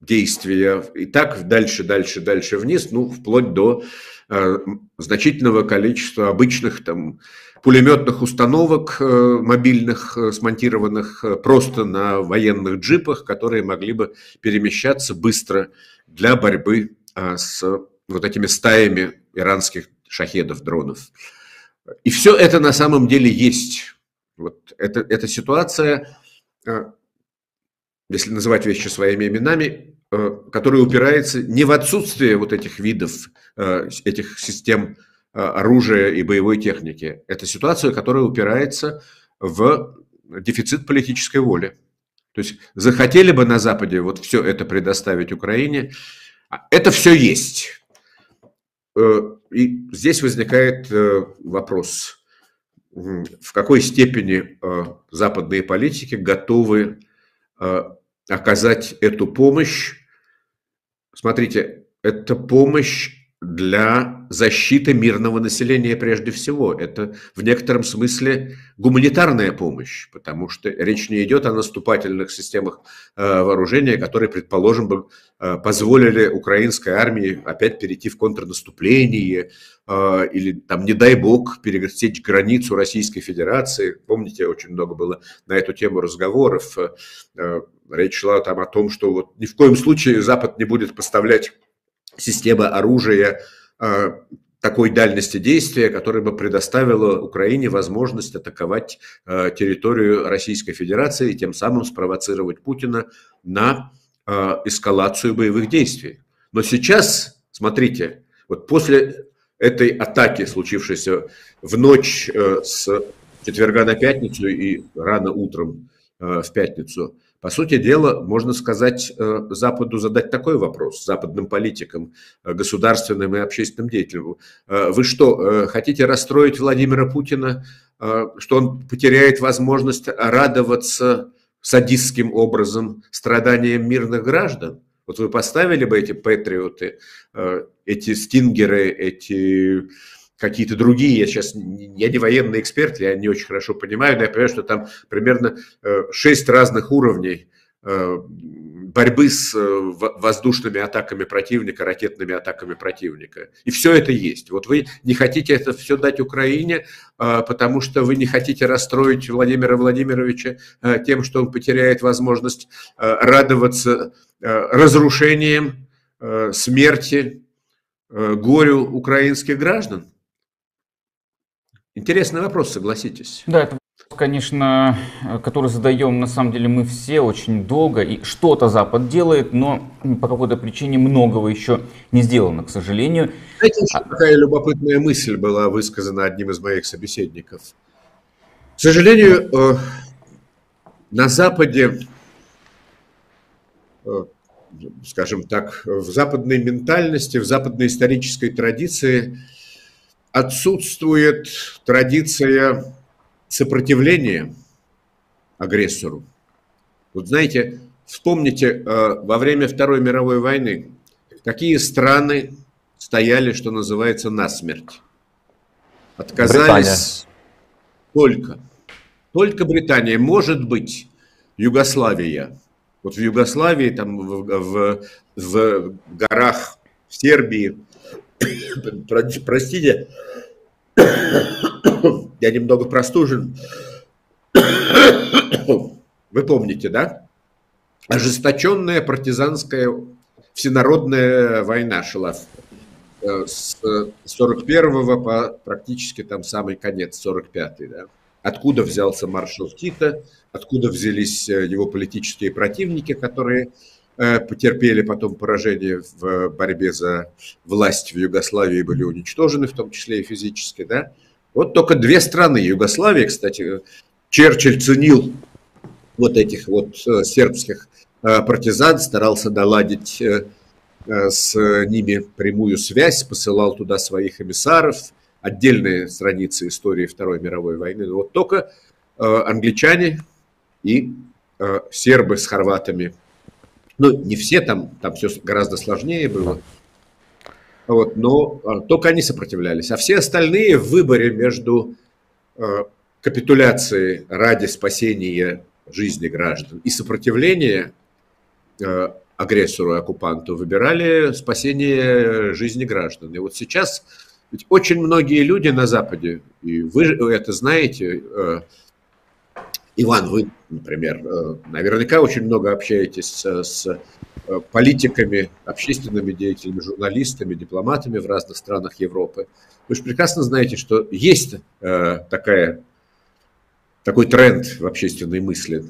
действия, и так дальше, дальше, дальше вниз, ну, вплоть до э, значительного количества обычных там пулеметных установок э, мобильных, э, смонтированных э, просто на военных джипах, которые могли бы перемещаться быстро для борьбы с вот этими стаями иранских шахедов, дронов. И все это на самом деле есть. Вот это, эта ситуация, если называть вещи своими именами, которая упирается не в отсутствие вот этих видов, этих систем оружия и боевой техники. Это ситуация, которая упирается в дефицит политической воли. То есть захотели бы на Западе вот все это предоставить Украине, а это все есть. Э, и здесь возникает э, вопрос, в какой степени э, западные политики готовы оказать эту помощь. Смотрите, это помощь для защиты мирного населения прежде всего. Это в некотором смысле гуманитарная помощь, потому что речь не идет о наступательных системах э, вооружения, которые, предположим, бы э, позволили украинской армии опять перейти в контрнаступление э, или, там, не дай бог, пересечь границу Российской Федерации. Помните, очень много было на эту тему разговоров. Речь шла там о том, что вот ни в коем случае Запад не будет поставлять система оружия а, такой дальности действия, которая бы предоставила Украине возможность атаковать а, территорию Российской Федерации и тем самым спровоцировать Путина на а, эскалацию боевых действий. Но сейчас, смотрите, вот после этой атаки, случившейся в ночь э, с четверга на пятницу и рано утром э, в пятницу, по сути дела, можно сказать, э, Западу задать такой вопрос, западным политикам, э, государственным и общественным деятелям. Э, вы что, хотите расстроить Владимира Путина, что он потеряет возможность радоваться садистским образом страданиям мирных граждан? Вот вы поставили бы эти патриоты, эти стингеры, эти какие-то другие, я сейчас, я не военный эксперт, я не очень хорошо понимаю, но я понимаю, что там примерно э, шесть разных уровней э, борьбы с э, воздушными атаками противника, ракетными атаками противника. И все это есть. Вот вы не хотите это все дать Украине, потому что вы не хотите расстроить Владимира Владимировича тем, что он потеряет возможность радоваться разрушением, смерти, горю украинских граждан. Интересный вопрос, согласитесь. Да, это конечно, который задаем на самом деле мы все очень долго, и что-то Запад делает, но по какой-то причине многого еще не сделано, к сожалению. Знаете, еще такая любопытная мысль была высказана одним из моих собеседников. К сожалению, э, на Западе, э, скажем так, в западной ментальности, в западной исторической традиции – отсутствует традиция сопротивления агрессору. Вот знаете, вспомните, э, во время Второй мировой войны какие страны стояли, что называется, насмерть. Отказались Британия. только. Только Британия. Может быть, Югославия. Вот в Югославии, там в, в, в горах в Сербии, Простите, я немного простужен. Вы помните, да? Ожесточенная партизанская всенародная война шла э, с 41 по практически там самый конец, 45 да? Откуда взялся маршал Тита, откуда взялись э, его политические противники, которые потерпели потом поражение в борьбе за власть в Югославии, были уничтожены, в том числе и физически, да. Вот только две страны, Югославия, кстати, Черчилль ценил вот этих вот э, сербских э, партизан, старался наладить с ними прямую связь, посылал туда своих эмиссаров, отдельные страницы истории Второй мировой войны. Вот только англичане и сербы с хорватами ну, не все там, там все гораздо сложнее было. Вот, но а, только они сопротивлялись. А все остальные в выборе между э, капитуляцией ради спасения жизни граждан и сопротивления э, агрессору и оккупанту выбирали спасение жизни граждан. И вот сейчас ведь очень многие люди на Западе, и вы это знаете, э, Иван, вы, например, э, наверняка очень много общаетесь с э, политиками, общественными деятелями, журналистами, дипломатами в разных странах Европы. Вы же прекрасно знаете, что есть э, такая, такой тренд в общественной мысли.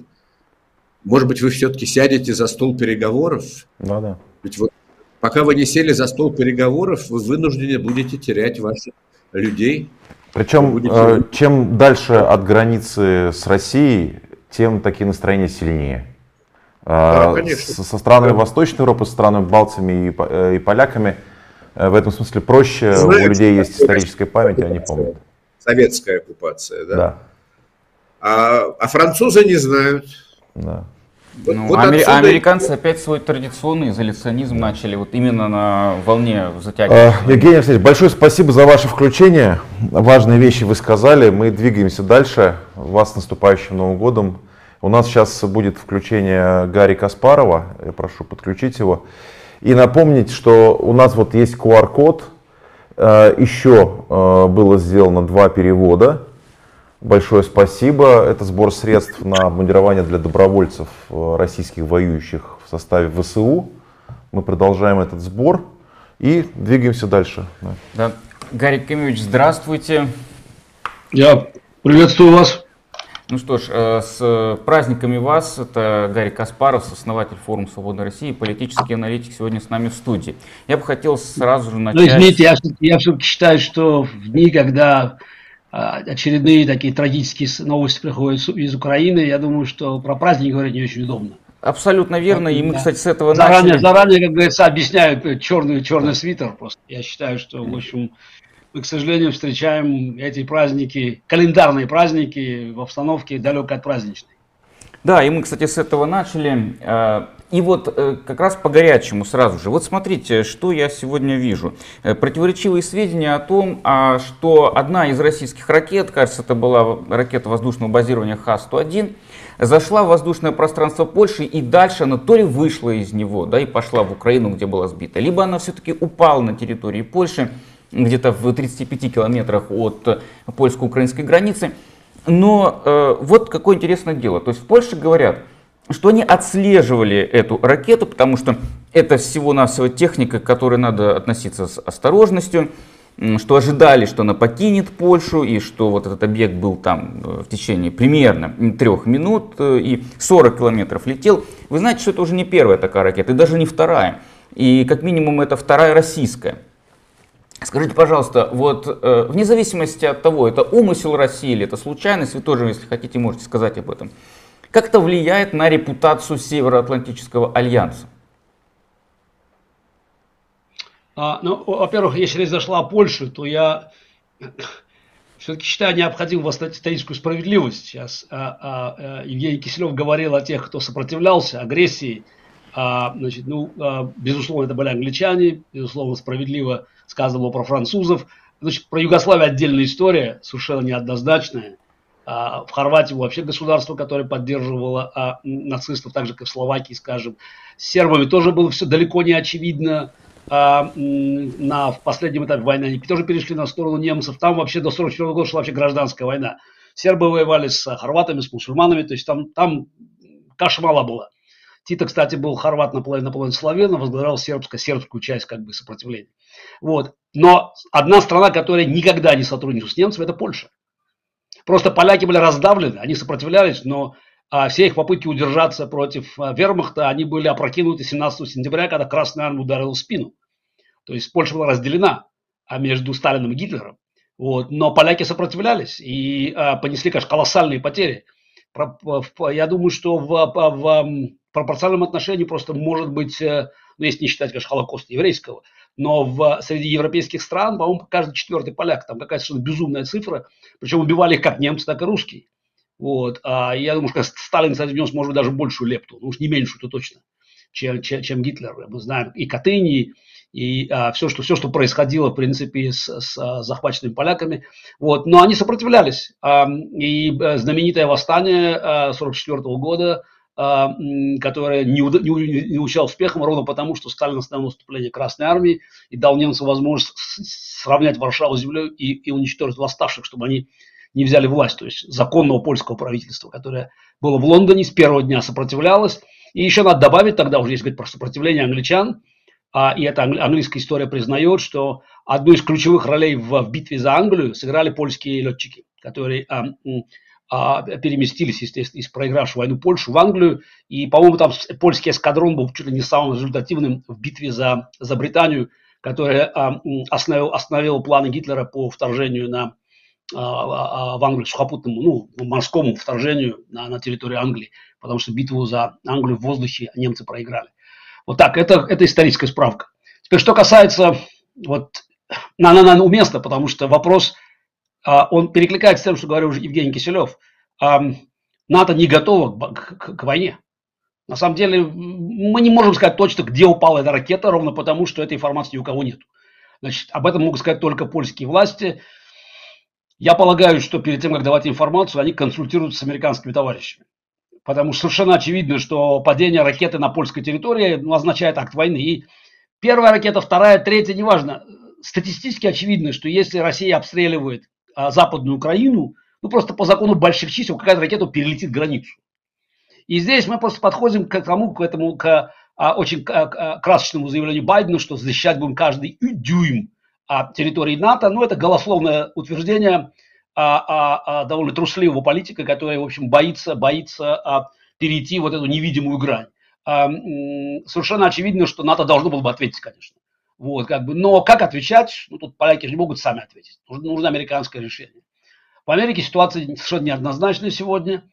Может быть, вы все-таки сядете за стол переговоров? Да, да. Ведь вот пока вы не сели за стол переговоров, вы вынуждены будете терять ваших людей, причем. Э, чем дальше от границы с Россией, тем такие настроения сильнее. Да, э, конечно. Со странами да. Восточной Европы, со странами Балтами и, э, и поляками в этом смысле проще, Знаете, у людей есть историческая память, они помнят. Советская оккупация, да. да. А, а французы не знают. Да. Вот, ну, вот амери- отсюда... американцы опять свой традиционный изоляционизм начали, вот именно на волне затягивания. А, Евгений Алексеевич, большое спасибо за ваше включение. Важные вещи вы сказали. Мы двигаемся дальше. Вас с наступающим Новым годом. У нас сейчас будет включение Гарри Каспарова. Я прошу подключить его. И напомнить, что у нас вот есть QR-код. Э, Еще э, было сделано два перевода Большое спасибо. Это сбор средств на обмундирование для добровольцев э, российских воюющих в составе ВСУ. Мы продолжаем этот сбор и двигаемся дальше. Да. Гарри Кимович, здравствуйте. Я приветствую вас. Ну что ж, э, с праздниками вас. Это Гарри Каспаров, основатель форума Свободной России, политический аналитик сегодня с нами в студии. Я бы хотел сразу же начать... Ну, извините, я, я все-таки считаю, что в дни, когда очередные такие трагические новости приходят из Украины. Я думаю, что про праздник говорить не очень удобно. Абсолютно верно. И мы, кстати, с этого заранее, начали. Заранее, как говорится, объясняют черный, черный свитер просто. Я считаю, что, в общем, мы, к сожалению, встречаем эти праздники, календарные праздники в обстановке далекой от праздничной. Да, и мы, кстати, с этого начали. И вот э, как раз по горячему сразу же. Вот смотрите, что я сегодня вижу. Э, противоречивые сведения о том, а, что одна из российских ракет, кажется, это была ракета воздушного базирования Х-101, зашла в воздушное пространство Польши и дальше она то ли вышла из него, да, и пошла в Украину, где была сбита, либо она все-таки упала на территории Польши, где-то в 35 километрах от польско-украинской границы. Но э, вот какое интересное дело. То есть в Польше говорят, что они отслеживали эту ракету, потому что это всего-навсего техника, к которой надо относиться с осторожностью, что ожидали, что она покинет Польшу, и что вот этот объект был там э, в течение примерно трех минут э, и 40 километров летел. Вы знаете, что это уже не первая такая ракета, и даже не вторая. И как минимум это вторая российская. Скажите, пожалуйста, вот э, вне зависимости от того, это умысел России или это случайность, вы тоже, если хотите, можете сказать об этом. Как это влияет на репутацию Североатлантического альянса? А, ну, во-первых, если речь зашла о Польше, то я все-таки считаю необходимым восстановить историческую справедливость. Сейчас а, а, а, Евгений Киселев говорил о тех, кто сопротивлялся агрессии. А, значит, ну, а, безусловно, это были англичане, безусловно, справедливо сказано про французов. Значит, про Югославию отдельная история, совершенно неоднозначная. А, в Хорватии вообще государство, которое поддерживало а, нацистов, так же как в Словакии, скажем. С сербами тоже было все далеко не очевидно. А, на, в последнем этапе войны они тоже перешли на сторону немцев. Там вообще до 44 года шла вообще гражданская война. Сербы воевали с хорватами, с мусульманами, то есть там, там каша мало была. Тита, кстати, был хорват наполовину, наполовину славян, возглавлял сербскую, сербскую часть как бы сопротивления. Вот. Но одна страна, которая никогда не сотрудничала с немцами, это Польша. Просто поляки были раздавлены, они сопротивлялись, но а, все их попытки удержаться против а, вермахта, они были опрокинуты 17 сентября, когда Красная Армия ударила в спину. То есть Польша была разделена а между Сталином и Гитлером. Вот. Но поляки сопротивлялись и а, понесли, конечно, колоссальные потери. Про, в, я думаю, что в, в, в пропорциональном отношении просто может быть, э, ну, если не считать, конечно, Холокоста еврейского, но в, среди европейских стран, по-моему, каждый четвертый поляк, там какая-то совершенно безумная цифра, причем убивали их как немцы, так и русские. Вот. А я думаю, что Сталин, кстати, внес, может быть, даже большую лепту, ну уж не меньшую, то точно, чем, чем, чем Гитлер. Мы знаем и Катыни, и а, все, что, все, что происходило, в принципе, с, с а, захваченными поляками. Вот. Но они сопротивлялись. А, и а, знаменитое восстание 1944 а, года – а, которое не, не, не учал успехом ровно потому, что Сталин остановил наступление Красной Армии и дал немцам возможность сравнять Варшаву с землей и, и уничтожить восставших, чтобы они не взяли власть, то есть законного польского правительства, которое было в Лондоне, с первого дня сопротивлялось. И еще надо добавить, тогда уже есть говорить про сопротивление англичан, а, и эта английская история признает, что одну из ключевых ролей в, в битве за Англию сыграли польские летчики, которые а, а, переместились, естественно, из проигравшей войну Польшу в Англию. И, по-моему, там польский эскадрон был чуть ли не самым результативным в битве за, за Британию, которая а, остановил, остановила планы Гитлера по вторжению на, а, а, в Англию, сухопутному, ну, морскому вторжению на, на территорию Англии, потому что битву за Англию в воздухе немцы проиграли. Вот так, это, это историческая справка. Теперь, что касается, вот, она, она уместно, потому что вопрос, а, он перекликается с тем, что говорил уже Евгений Киселев. А, НАТО не готово к, войне. На самом деле, мы не можем сказать точно, где упала эта ракета, ровно потому, что этой информации ни у кого нет. Значит, об этом могут сказать только польские власти. Я полагаю, что перед тем, как давать информацию, они консультируются с американскими товарищами потому что совершенно очевидно, что падение ракеты на польской территории ну, означает акт войны. И первая ракета, вторая, третья, неважно. Статистически очевидно, что если Россия обстреливает а, Западную Украину, ну просто по закону больших чисел какая-то ракета перелетит границу. И здесь мы просто подходим к тому, к этому, к а, очень а, а, красочному заявлению Байдена, что защищать будем каждый дюйм а, территории НАТО. Ну, это голословное утверждение, а, а, а, довольно трусливого политика, который, в общем, боится, боится а, перейти вот эту невидимую грань. А, совершенно очевидно, что НАТО должно было бы ответить, конечно. Вот, как бы, но как отвечать? Ну, тут поляки же не могут сами ответить. Нужно, нужно американское решение. В Америке ситуация совершенно неоднозначная сегодня.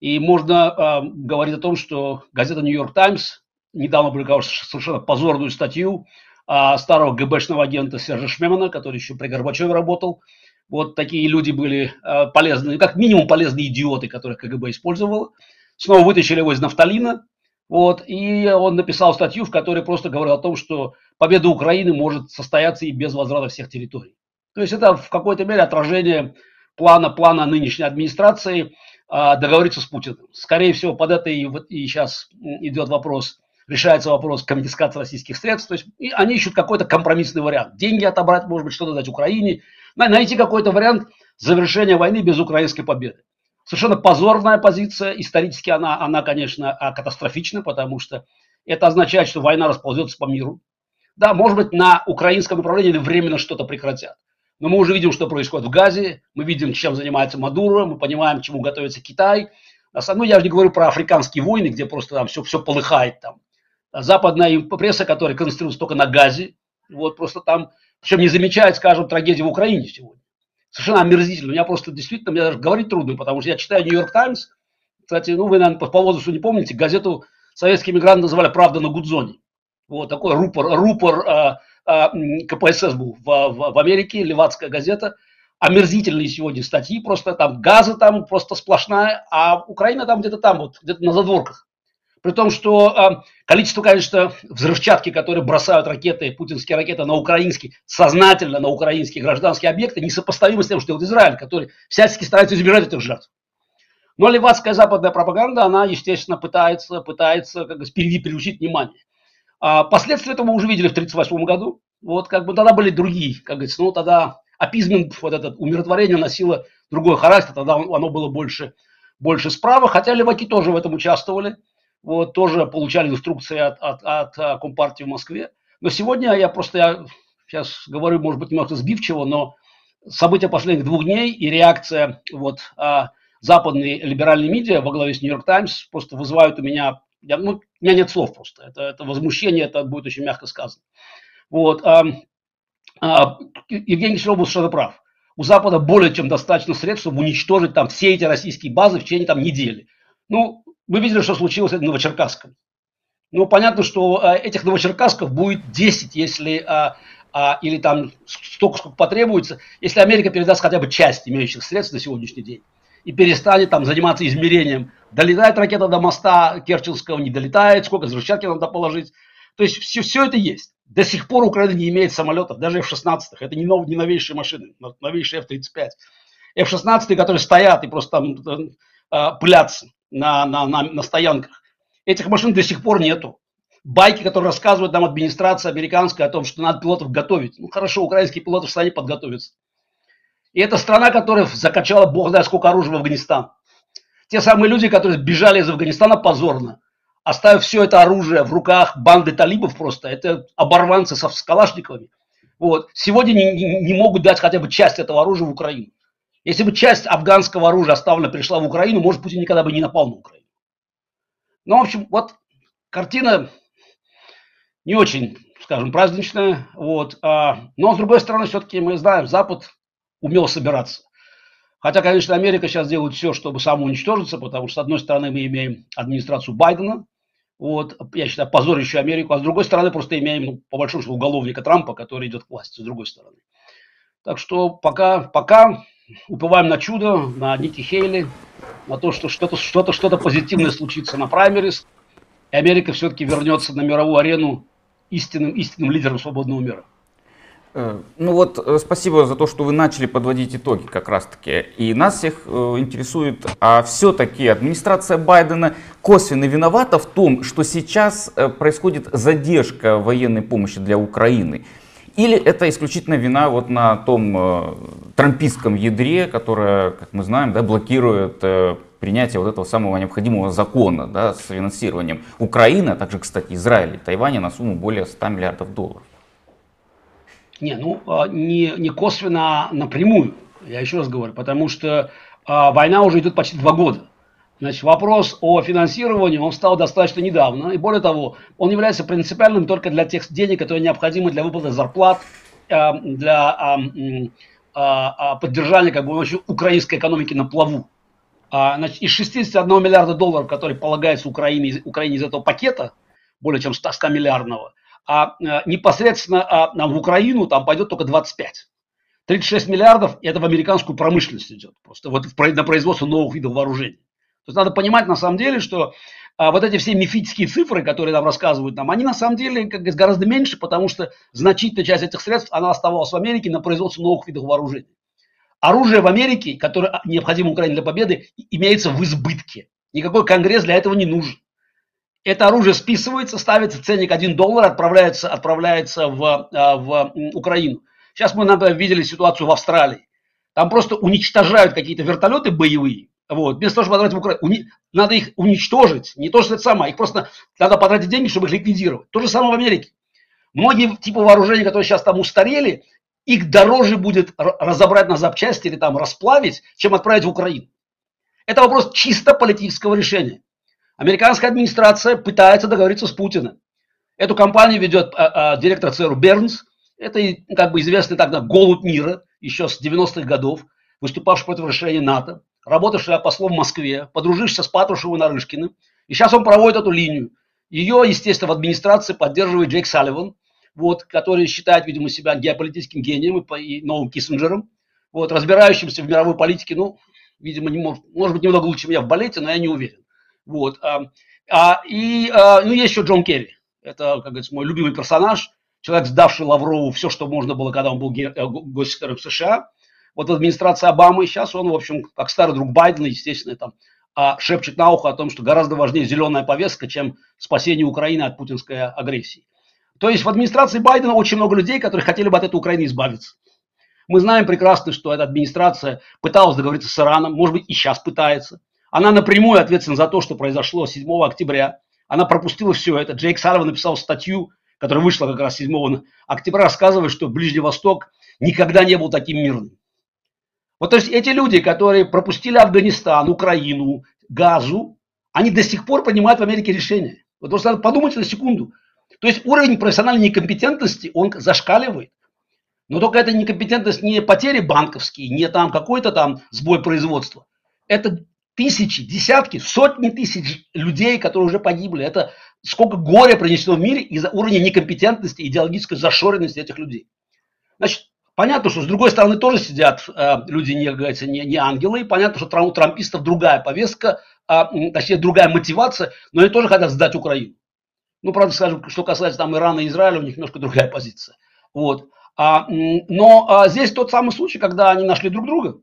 И можно э, говорить о том, что газета «Нью-Йорк Таймс» недавно опубликовала совершенно позорную статью э, старого ГБшного агента Сержа Шмемана, который еще при Горбачеве работал, вот такие люди были э, полезны, как минимум полезные идиоты, которых КГБ использовал. Снова вытащили его из нафталина. Вот, и он написал статью, в которой просто говорил о том, что победа Украины может состояться и без возврата всех территорий. То есть это в какой-то мере отражение плана, плана нынешней администрации э, договориться с Путиным. Скорее всего, под это и, и сейчас идет вопрос, решается вопрос конфискации российских средств. То есть и они ищут какой-то компромиссный вариант. Деньги отобрать, может быть, что-то дать Украине, найти какой-то вариант завершения войны без украинской победы. Совершенно позорная позиция, исторически она, она, конечно, а, катастрофична, потому что это означает, что война расползется по миру. Да, может быть, на украинском направлении временно что-то прекратят. Но мы уже видим, что происходит в Газе, мы видим, чем занимается Мадуро, мы понимаем, чему готовится Китай. Ну, я же не говорю про африканские войны, где просто там все, все полыхает там. Западная пресса, которая концентрируется только на Газе, вот просто там причем не замечает, скажем, трагедии в Украине сегодня. Совершенно омерзительно. У меня просто действительно, мне даже говорить трудно, потому что я читаю Нью-Йорк Таймс. Кстати, ну вы, наверное, по, по возрасту не помните, газету советские мигранты называли «Правда на Гудзоне». Вот такой рупор, рупор а, а, КПСС был в, в, в Америке, левацкая газета. Омерзительные сегодня статьи, просто там газы там просто сплошная, а Украина там где-то там, вот где-то на задворках. При том, что э, количество, конечно, взрывчатки, которые бросают ракеты, путинские ракеты на украинские, сознательно на украинские гражданские объекты, несопоставимо с тем, что делает Израиль, который всячески старается избежать этих жертв. Но левацкая западная пропаганда, она, естественно, пытается, пытается как бы, переключить внимание. А последствия этого мы уже видели в 1938 году. Вот как бы тогда были другие, как говорится, ну тогда апизмент, вот это умиротворение носило другой характер, тогда оно было больше, больше справа, хотя леваки тоже в этом участвовали вот, тоже получали инструкции от, от, от а, Компартии в Москве. Но сегодня я просто, я сейчас говорю, может быть, немного сбивчиво, но события последних двух дней и реакция вот, а, западной либеральной медиа во главе с Нью-Йорк Таймс просто вызывают у меня, я, ну, у меня нет слов просто, это, это возмущение, это будет очень мягко сказано. Вот, а, а, Евгений Киселев был совершенно прав. У Запада более чем достаточно средств, чтобы уничтожить там все эти российские базы в течение там недели. Ну, вы видели, что случилось в Новочеркасском. Ну, понятно, что а, этих Новочеркассков будет 10, если, а, а, или там столько, сколько потребуется, если Америка передаст хотя бы часть имеющих средств на сегодняшний день и перестанет там заниматься измерением, долетает ракета до моста Керченского, не долетает, сколько взрывчатки надо положить. То есть все, все это есть. До сих пор Украина не имеет самолетов, даже F-16. Это не, нов, не новейшие машины, новейшие F-35. F-16, которые стоят и просто там э, пылятся на, на, на, на стоянках. Этих машин до сих пор нету. Байки, которые рассказывают нам администрация американская о том, что надо пилотов готовить. Ну хорошо, украинские пилоты в стране подготовятся. И это страна, которая закачала бог знает сколько оружия в Афганистан. Те самые люди, которые бежали из Афганистана позорно, оставив все это оружие в руках банды талибов просто, это оборванцы со, с калашниковыми, вот, сегодня не, не, могут дать хотя бы часть этого оружия в Украину. Если бы часть афганского оружия оставлена пришла в Украину, может, Путин никогда бы не напал на Украину. Ну, в общем, вот картина не очень, скажем, праздничная. Вот, а, но, с другой стороны, все-таки мы знаем, Запад умел собираться. Хотя, конечно, Америка сейчас делает все, чтобы самоуничтожиться, потому что, с одной стороны, мы имеем администрацию Байдена, вот, я считаю, позорящую Америку, а с другой стороны, просто имеем, ну, по большому счету, уголовника Трампа, который идет к власти, с другой стороны. Так что пока, пока уповаем на чудо, на Ники Хейли, на то, что что-то что -то, что -то позитивное случится на праймерис, и Америка все-таки вернется на мировую арену истинным, истинным лидером свободного мира. Э, ну вот, э, спасибо за то, что вы начали подводить итоги как раз-таки. И нас всех э, интересует, а все-таки администрация Байдена косвенно виновата в том, что сейчас происходит задержка военной помощи для Украины. Или это исключительно вина вот на том трампийском ядре, которое, как мы знаем, да, блокирует принятие вот этого самого необходимого закона да, с финансированием Украины, а также, кстати, Израиля и Тайваня на сумму более 100 миллиардов долларов? Не, ну а, не, не косвенно, а напрямую, я еще раз говорю, потому что а, война уже идет почти два года. Значит, вопрос о финансировании, он стал достаточно недавно. И более того, он является принципиальным только для тех денег, которые необходимы для выплаты зарплат, э, для поддержания как бы, украинской экономики на плаву. А, значит, из 61 миллиарда долларов, которые полагаются Украине, Украине из этого пакета, более чем 100, 100 миллиардного, а э, непосредственно а, в Украину там пойдет только 25. 36 миллиардов это в американскую промышленность идет, просто вот на производство новых видов вооружений. То есть надо понимать на самом деле, что а, вот эти все мифические цифры, которые нам рассказывают нам, они на самом деле как гораздо меньше, потому что значительная часть этих средств, она оставалась в Америке на производство новых видов вооружений. Оружие в Америке, которое а, необходимо Украине для победы, имеется в избытке. Никакой конгресс для этого не нужен. Это оружие списывается, ставится ценник 1 доллар, отправляется, отправляется в, а, в Украину. Сейчас мы, видели ситуацию в Австралии. Там просто уничтожают какие-то вертолеты боевые, вот. Вместо того, чтобы потратить в Украину, надо их уничтожить. Не то, что это самое. Их просто надо потратить деньги, чтобы их ликвидировать. То же самое в Америке. Многие типы вооружений, которые сейчас там устарели, их дороже будет разобрать на запчасти или там расплавить, чем отправить в Украину. Это вопрос чисто политического решения. Американская администрация пытается договориться с Путиным. Эту компанию ведет а, а, директор ЦРУ Бернс. Это как бы известный тогда голубь мира, еще с 90-х годов, выступавший против решения НАТО работавший послом в Москве, подружишься с Патрушевым и Нарышкиным, и сейчас он проводит эту линию. Ее, естественно, в администрации поддерживает Джейк Салливан, вот, который считает, видимо, себя геополитическим гением и, и новым Киссинджером, вот, разбирающимся в мировой политике, ну, видимо, не может, может быть, немного лучше меня в балете, но я не уверен. Вот. А, а, и, а, ну, есть еще Джон Керри. Это, как говорится, мой любимый персонаж, человек, сдавший Лаврову все, что можно было, когда он был э, госсекретарем США вот в администрации Обамы сейчас он, в общем, как старый друг Байдена, естественно, там а, шепчет на ухо о том, что гораздо важнее зеленая повестка, чем спасение Украины от путинской агрессии. То есть в администрации Байдена очень много людей, которые хотели бы от этой Украины избавиться. Мы знаем прекрасно, что эта администрация пыталась договориться с Ираном, может быть, и сейчас пытается. Она напрямую ответственна за то, что произошло 7 октября. Она пропустила все это. Джейк Салливан написал статью, которая вышла как раз 7 октября, рассказывая, что Ближний Восток никогда не был таким мирным. Вот то есть эти люди, которые пропустили Афганистан, Украину, Газу, они до сих пор принимают в Америке решения. Вот просто надо подумать на секунду. То есть уровень профессиональной некомпетентности, он зашкаливает. Но только это некомпетентность не потери банковские, не там какой-то там сбой производства. Это тысячи, десятки, сотни тысяч людей, которые уже погибли. Это сколько горя принесено в мире из-за уровня некомпетентности, идеологической зашоренности этих людей. Значит, Понятно, что с другой стороны тоже сидят э, люди, не, говорится, не, не ангелы. Понятно, что у трампистов другая повестка, э, точнее другая мотивация, но они тоже хотят сдать Украину. Ну, правда, скажем, что касается там Ирана и Израиля, у них немножко другая позиция. Вот. А, но а, здесь тот самый случай, когда они нашли друг друга.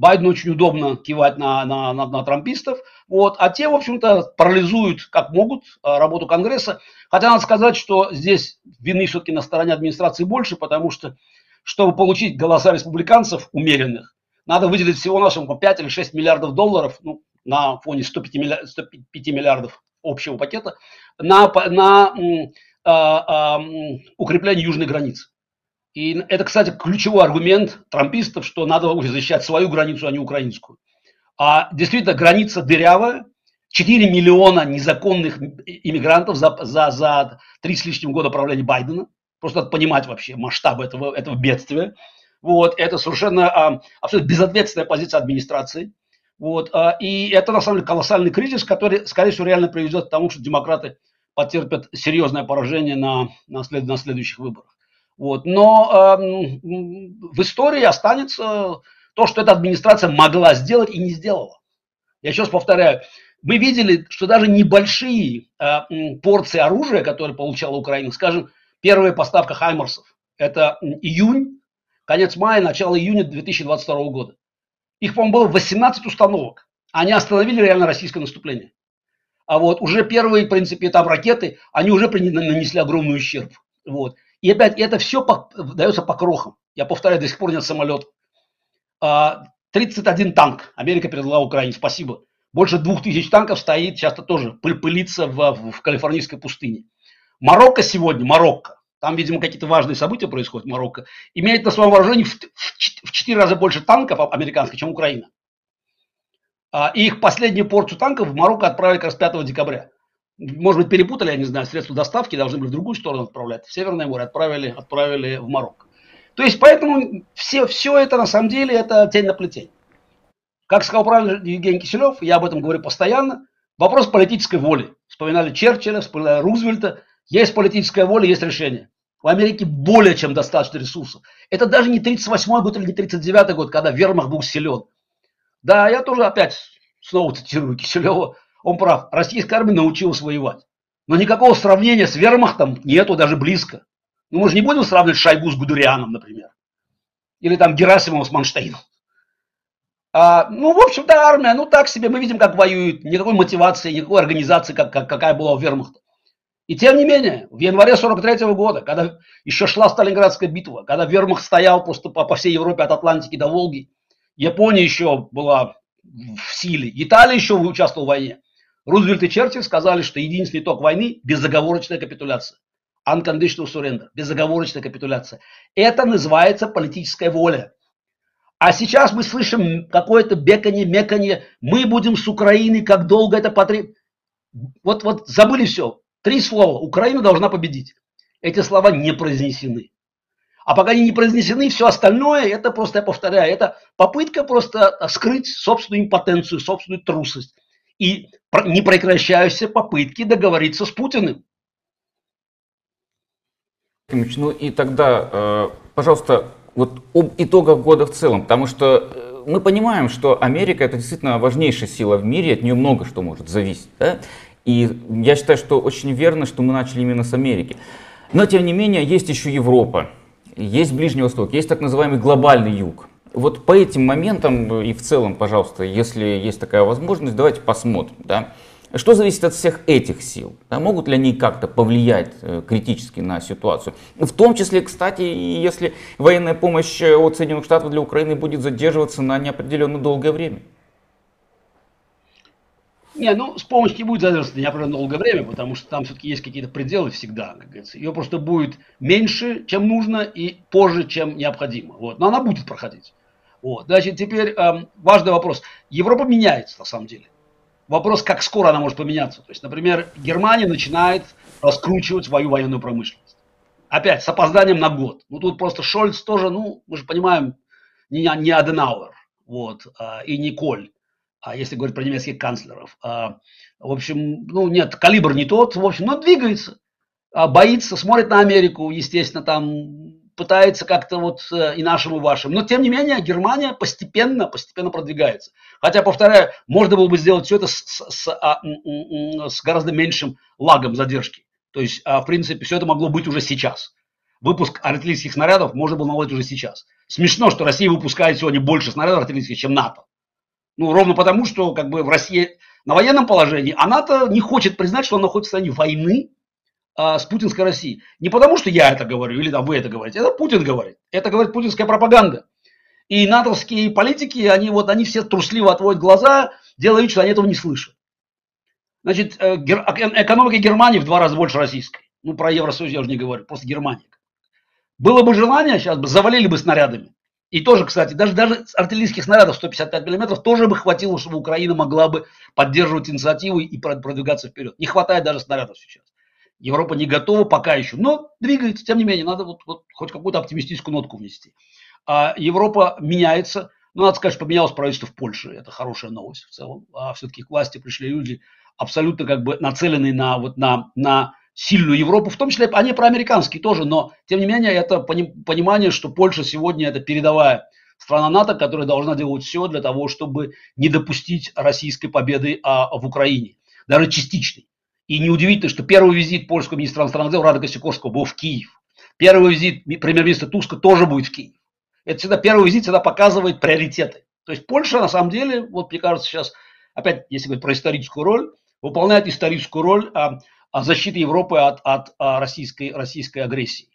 Байдену очень удобно кивать на, на, на, на трампистов, вот, а те, в общем-то, парализуют как могут а, работу Конгресса. Хотя надо сказать, что здесь вины все-таки на стороне администрации больше, потому что чтобы получить голоса республиканцев умеренных, надо выделить всего-навсего по 5 или 6 миллиардов долларов, ну, на фоне 105 миллиардов, 105 миллиардов общего пакета, на, на а, а, укрепление южной границы. И это, кстати, ключевой аргумент трампистов, что надо защищать свою границу, а не украинскую. А действительно, граница дырявая, 4 миллиона незаконных иммигрантов за, за, за 3 с лишним года правления Байдена. Просто надо понимать вообще масштаб этого, этого бедствия. Вот, это совершенно а, абсолютно безответственная позиция администрации. Вот, а, и это на самом деле колоссальный кризис, который, скорее всего, реально приведет к тому, что демократы потерпят серьезное поражение на, на, след, на следующих выборах. Вот. Но э, в истории останется то, что эта администрация могла сделать и не сделала. Я раз повторяю, мы видели, что даже небольшие э, порции оружия, которые получала Украина, скажем, первая поставка Хаймарсов, это июнь, конец мая, начало июня 2022 года. Их, по-моему, было 18 установок. Они остановили реально российское наступление. А вот уже первые, в принципе, там ракеты, они уже нанесли огромный ущерб. Вот. И опять это все по, дается по крохам. Я повторяю, до сих пор нет самолета. 31 танк Америка передала Украине, спасибо. Больше двух тысяч танков стоит, часто тоже пылится в, в, в калифорнийской пустыне. Марокко сегодня, Марокко, там, видимо, какие-то важные события происходят Марокко, имеет на своем вооружении в, в, в 4 раза больше танков американских, чем Украина. А, и их последнюю порцию танков в Марокко отправили как раз 5 декабря может быть, перепутали, я не знаю, средства доставки должны были в другую сторону отправлять. В Северное море отправили, отправили в Марокко. То есть, поэтому все, все это, на самом деле, это тень на плетень. Как сказал правильно Евгений Киселев, я об этом говорю постоянно, вопрос политической воли. Вспоминали Черчилля, вспоминали Рузвельта. Есть политическая воля, есть решение. В Америке более чем достаточно ресурсов. Это даже не 38 год или не 39 год, когда вермах был силен. Да, я тоже опять снова цитирую Киселева. Он прав. Российская армия научилась воевать. Но никакого сравнения с вермахтом нету даже близко. Ну, мы же не будем сравнивать Шойгу с Гудурианом, например. Или там Герасимова с Манштейном. А, ну, в общем-то, армия, ну, так себе, мы видим, как воюют. Никакой мотивации, никакой организации, как, как, какая была у вермахта. И тем не менее, в январе 43 -го года, когда еще шла Сталинградская битва, когда вермахт стоял просто по, по всей Европе от Атлантики до Волги, Япония еще была в силе, Италия еще участвовала в войне. Рузвельт и Черчилль сказали, что единственный итог войны – безоговорочная капитуляция. Unconditional surrender, безоговорочная капитуляция. Это называется политическая воля. А сейчас мы слышим какое-то беканье, меканье. Мы будем с Украиной, как долго это потребует. Вот, вот забыли все. Три слова. Украина должна победить. Эти слова не произнесены. А пока они не произнесены, все остальное, это просто, я повторяю, это попытка просто скрыть собственную импотенцию, собственную трусость и непрекращающиеся попытки договориться с Путиным. Ну и тогда, э, пожалуйста, вот об итогах года в целом, потому что э, мы понимаем, что Америка это действительно важнейшая сила в мире, от нее много что может зависеть. Да? И я считаю, что очень верно, что мы начали именно с Америки. Но тем не менее, есть еще Европа, есть Ближний Восток, есть так называемый глобальный юг. Вот по этим моментам и в целом, пожалуйста, если есть такая возможность, давайте посмотрим. Да? Что зависит от всех этих сил? Да, могут ли они как-то повлиять э, критически на ситуацию? В том числе, кстати, если военная помощь э, от Соединенных Штатов для Украины будет задерживаться на неопределенно долгое время. Не, ну с помощью не будет задерживаться неопределенно долгое время, потому что там все-таки есть какие-то пределы всегда, как говорится. Ее просто будет меньше, чем нужно, и позже, чем необходимо. Вот. Но она будет проходить. Вот. Значит, теперь эм, важный вопрос. Европа меняется на самом деле. Вопрос, как скоро она может поменяться. То есть, например, Германия начинает раскручивать свою военную промышленность. Опять, с опозданием на год. Ну, тут просто Шольц тоже, ну, мы же понимаем, не, не Аденауэр, вот, а, и не Коль, а если говорить про немецких канцлеров. А, в общем, ну, нет, калибр не тот, в общем, но двигается. А, боится, смотрит на Америку, естественно, там пытается как-то вот э, и нашим, и вашим. Но, тем не менее, Германия постепенно, постепенно продвигается. Хотя, повторяю, можно было бы сделать все это с, с, а, с гораздо меньшим лагом задержки. То есть, а, в принципе, все это могло быть уже сейчас. Выпуск артиллерийских снарядов можно было наладить уже сейчас. Смешно, что Россия выпускает сегодня больше снарядов артиллерийских, чем НАТО. Ну, ровно потому, что как бы в России на военном положении, а НАТО не хочет признать, что он находится в состоянии войны а, с путинской Россией. Не потому, что я это говорю или там вы это говорите, это Путин говорит. Это говорит путинская пропаганда. И натовские политики, они вот, они все трусливо отводят глаза, делая вид, что они этого не слышат. Значит, э, экономика Германии в два раза больше российской. Ну, про Евросоюз я уже не говорю, просто Германия. Было бы желание, сейчас бы завалили бы снарядами. И тоже, кстати, даже, даже артиллерийских снарядов 155 миллиметров тоже бы хватило, чтобы Украина могла бы поддерживать инициативу и продвигаться вперед. Не хватает даже снарядов сейчас. Европа не готова пока еще, но двигается, тем не менее, надо вот, вот хоть какую-то оптимистическую нотку внести. А Европа меняется, ну, надо сказать, что поменялось правительство в Польше, это хорошая новость в целом. А все-таки к власти пришли люди, абсолютно как бы нацеленные на, вот, на, на сильную Европу, в том числе они проамериканские тоже, но тем не менее это понимание, что Польша сегодня это передовая страна НАТО, которая должна делать все для того, чтобы не допустить российской победы а, в Украине, даже частичной. И неудивительно, что первый визит польского министра иностранных дел Рада Косякорского был в Киев. Первый визит премьер-министра Туска тоже будет в Киев. Это всегда первый визит всегда показывает приоритеты. То есть Польша на самом деле, вот мне кажется сейчас, опять если говорить про историческую роль, выполняет историческую роль а, а защиты Европы от, от а, российской, российской агрессии.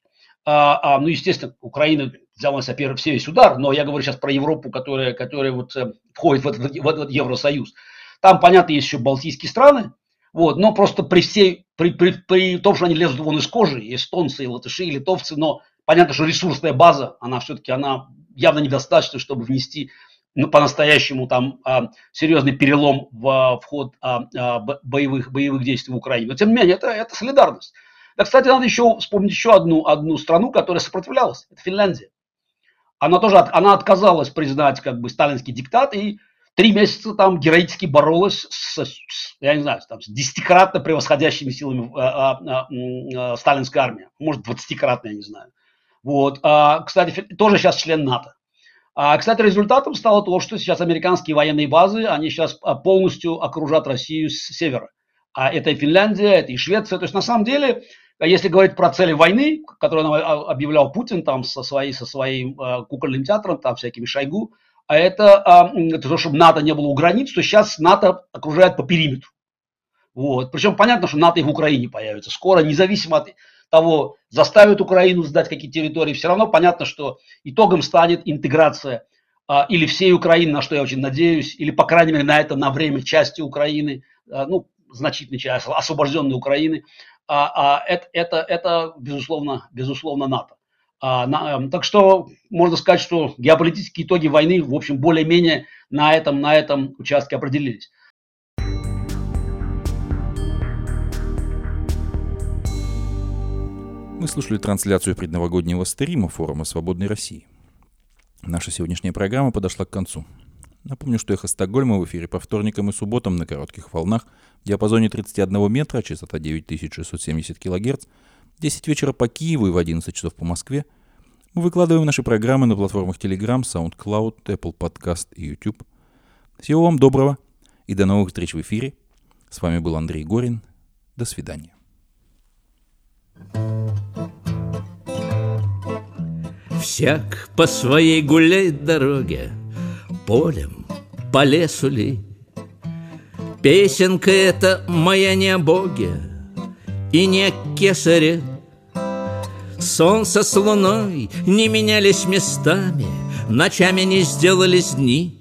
А, а, ну, естественно, Украина взяла на себя все весь удар, но я говорю сейчас про Европу, которая, которая вот, э, входит в этот, в этот Евросоюз. Там, понятно, есть еще балтийские страны, вот, но просто при всей, при, при, при том, что они лезут вон из кожи, эстонцы, и латыши, и литовцы, но понятно, что ресурсная база, она все-таки, она явно недостаточна, чтобы внести ну, по-настоящему там а, серьезный перелом в а, вход а, а, боевых, боевых действий в Украине. Но тем не менее, это, это солидарность. Да, кстати, надо еще вспомнить еще одну, одну страну, которая сопротивлялась. Это Финляндия. Она тоже от, она отказалась признать как бы сталинский диктат и три месяца там героически боролась с, с я не знаю, там, с десятикратно превосходящими силами а, а, а, сталинской армии. Может, двадцатикратно, я не знаю. Вот. А, кстати, тоже сейчас член НАТО. А, кстати, результатом стало то, что сейчас американские военные базы, они сейчас а, полностью окружат Россию с севера. А это и Финляндия, это и Швеция. То есть на самом деле, если говорить про цели войны, которые а, объявлял Путин там со, своей, со своим э, кукольным театром, там всякими Шойгу, а это э, то, чтобы НАТО не было у границ, то сейчас НАТО окружает по периметру. Вот. Причем понятно, что НАТО и в Украине появится скоро, независимо от того, заставят Украину сдать какие территории, все равно понятно, что итогом станет интеграция а, или всей Украины, на что я очень надеюсь, или, по крайней мере, на это на время части Украины, а, ну, значительной части, освобожденной Украины, а, а, это, это, это безусловно, безусловно НАТО. А, на, так что можно сказать, что геополитические итоги войны, в общем, более-менее на этом, на этом участке определились. Мы слушали трансляцию предновогоднего стрима форума «Свободной России». Наша сегодняшняя программа подошла к концу. Напомню, что «Эхо Стокгольма» в эфире по вторникам и субботам на коротких волнах в диапазоне 31 метра, частота 9670 кГц, 10 вечера по Киеву и в 11 часов по Москве. Мы выкладываем наши программы на платформах Telegram, SoundCloud, Apple Podcast и YouTube. Всего вам доброго и до новых встреч в эфире. С вами был Андрей Горин. До свидания. Всяк по своей гуляет дороге, Полем, по лесу ли. Песенка эта моя не о Боге И не о кесаре. Солнце с луной не менялись местами, Ночами не сделались дни.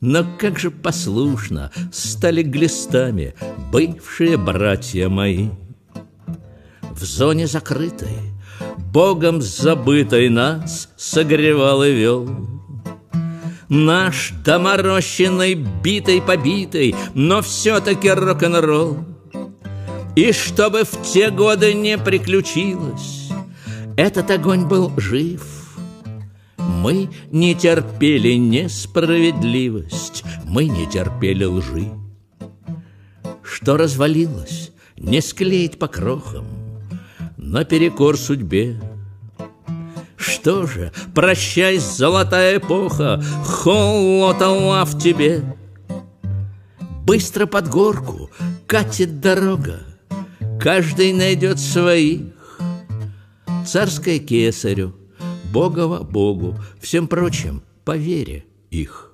Но как же послушно стали глистами Бывшие братья мои. В зоне закрытой Богом забытой нас согревал и вел. Наш доморощенный, битый, побитый, но все-таки рок-н-ролл. И чтобы в те годы не приключилось, этот огонь был жив. Мы не терпели несправедливость, мы не терпели лжи. Что развалилось, не склеить по крохам — наперекор судьбе. Что же, прощай, золотая эпоха, холодала в тебе. Быстро под горку катит дорога, каждый найдет своих. Царское кесарю, Богова Богу, всем прочим по вере их.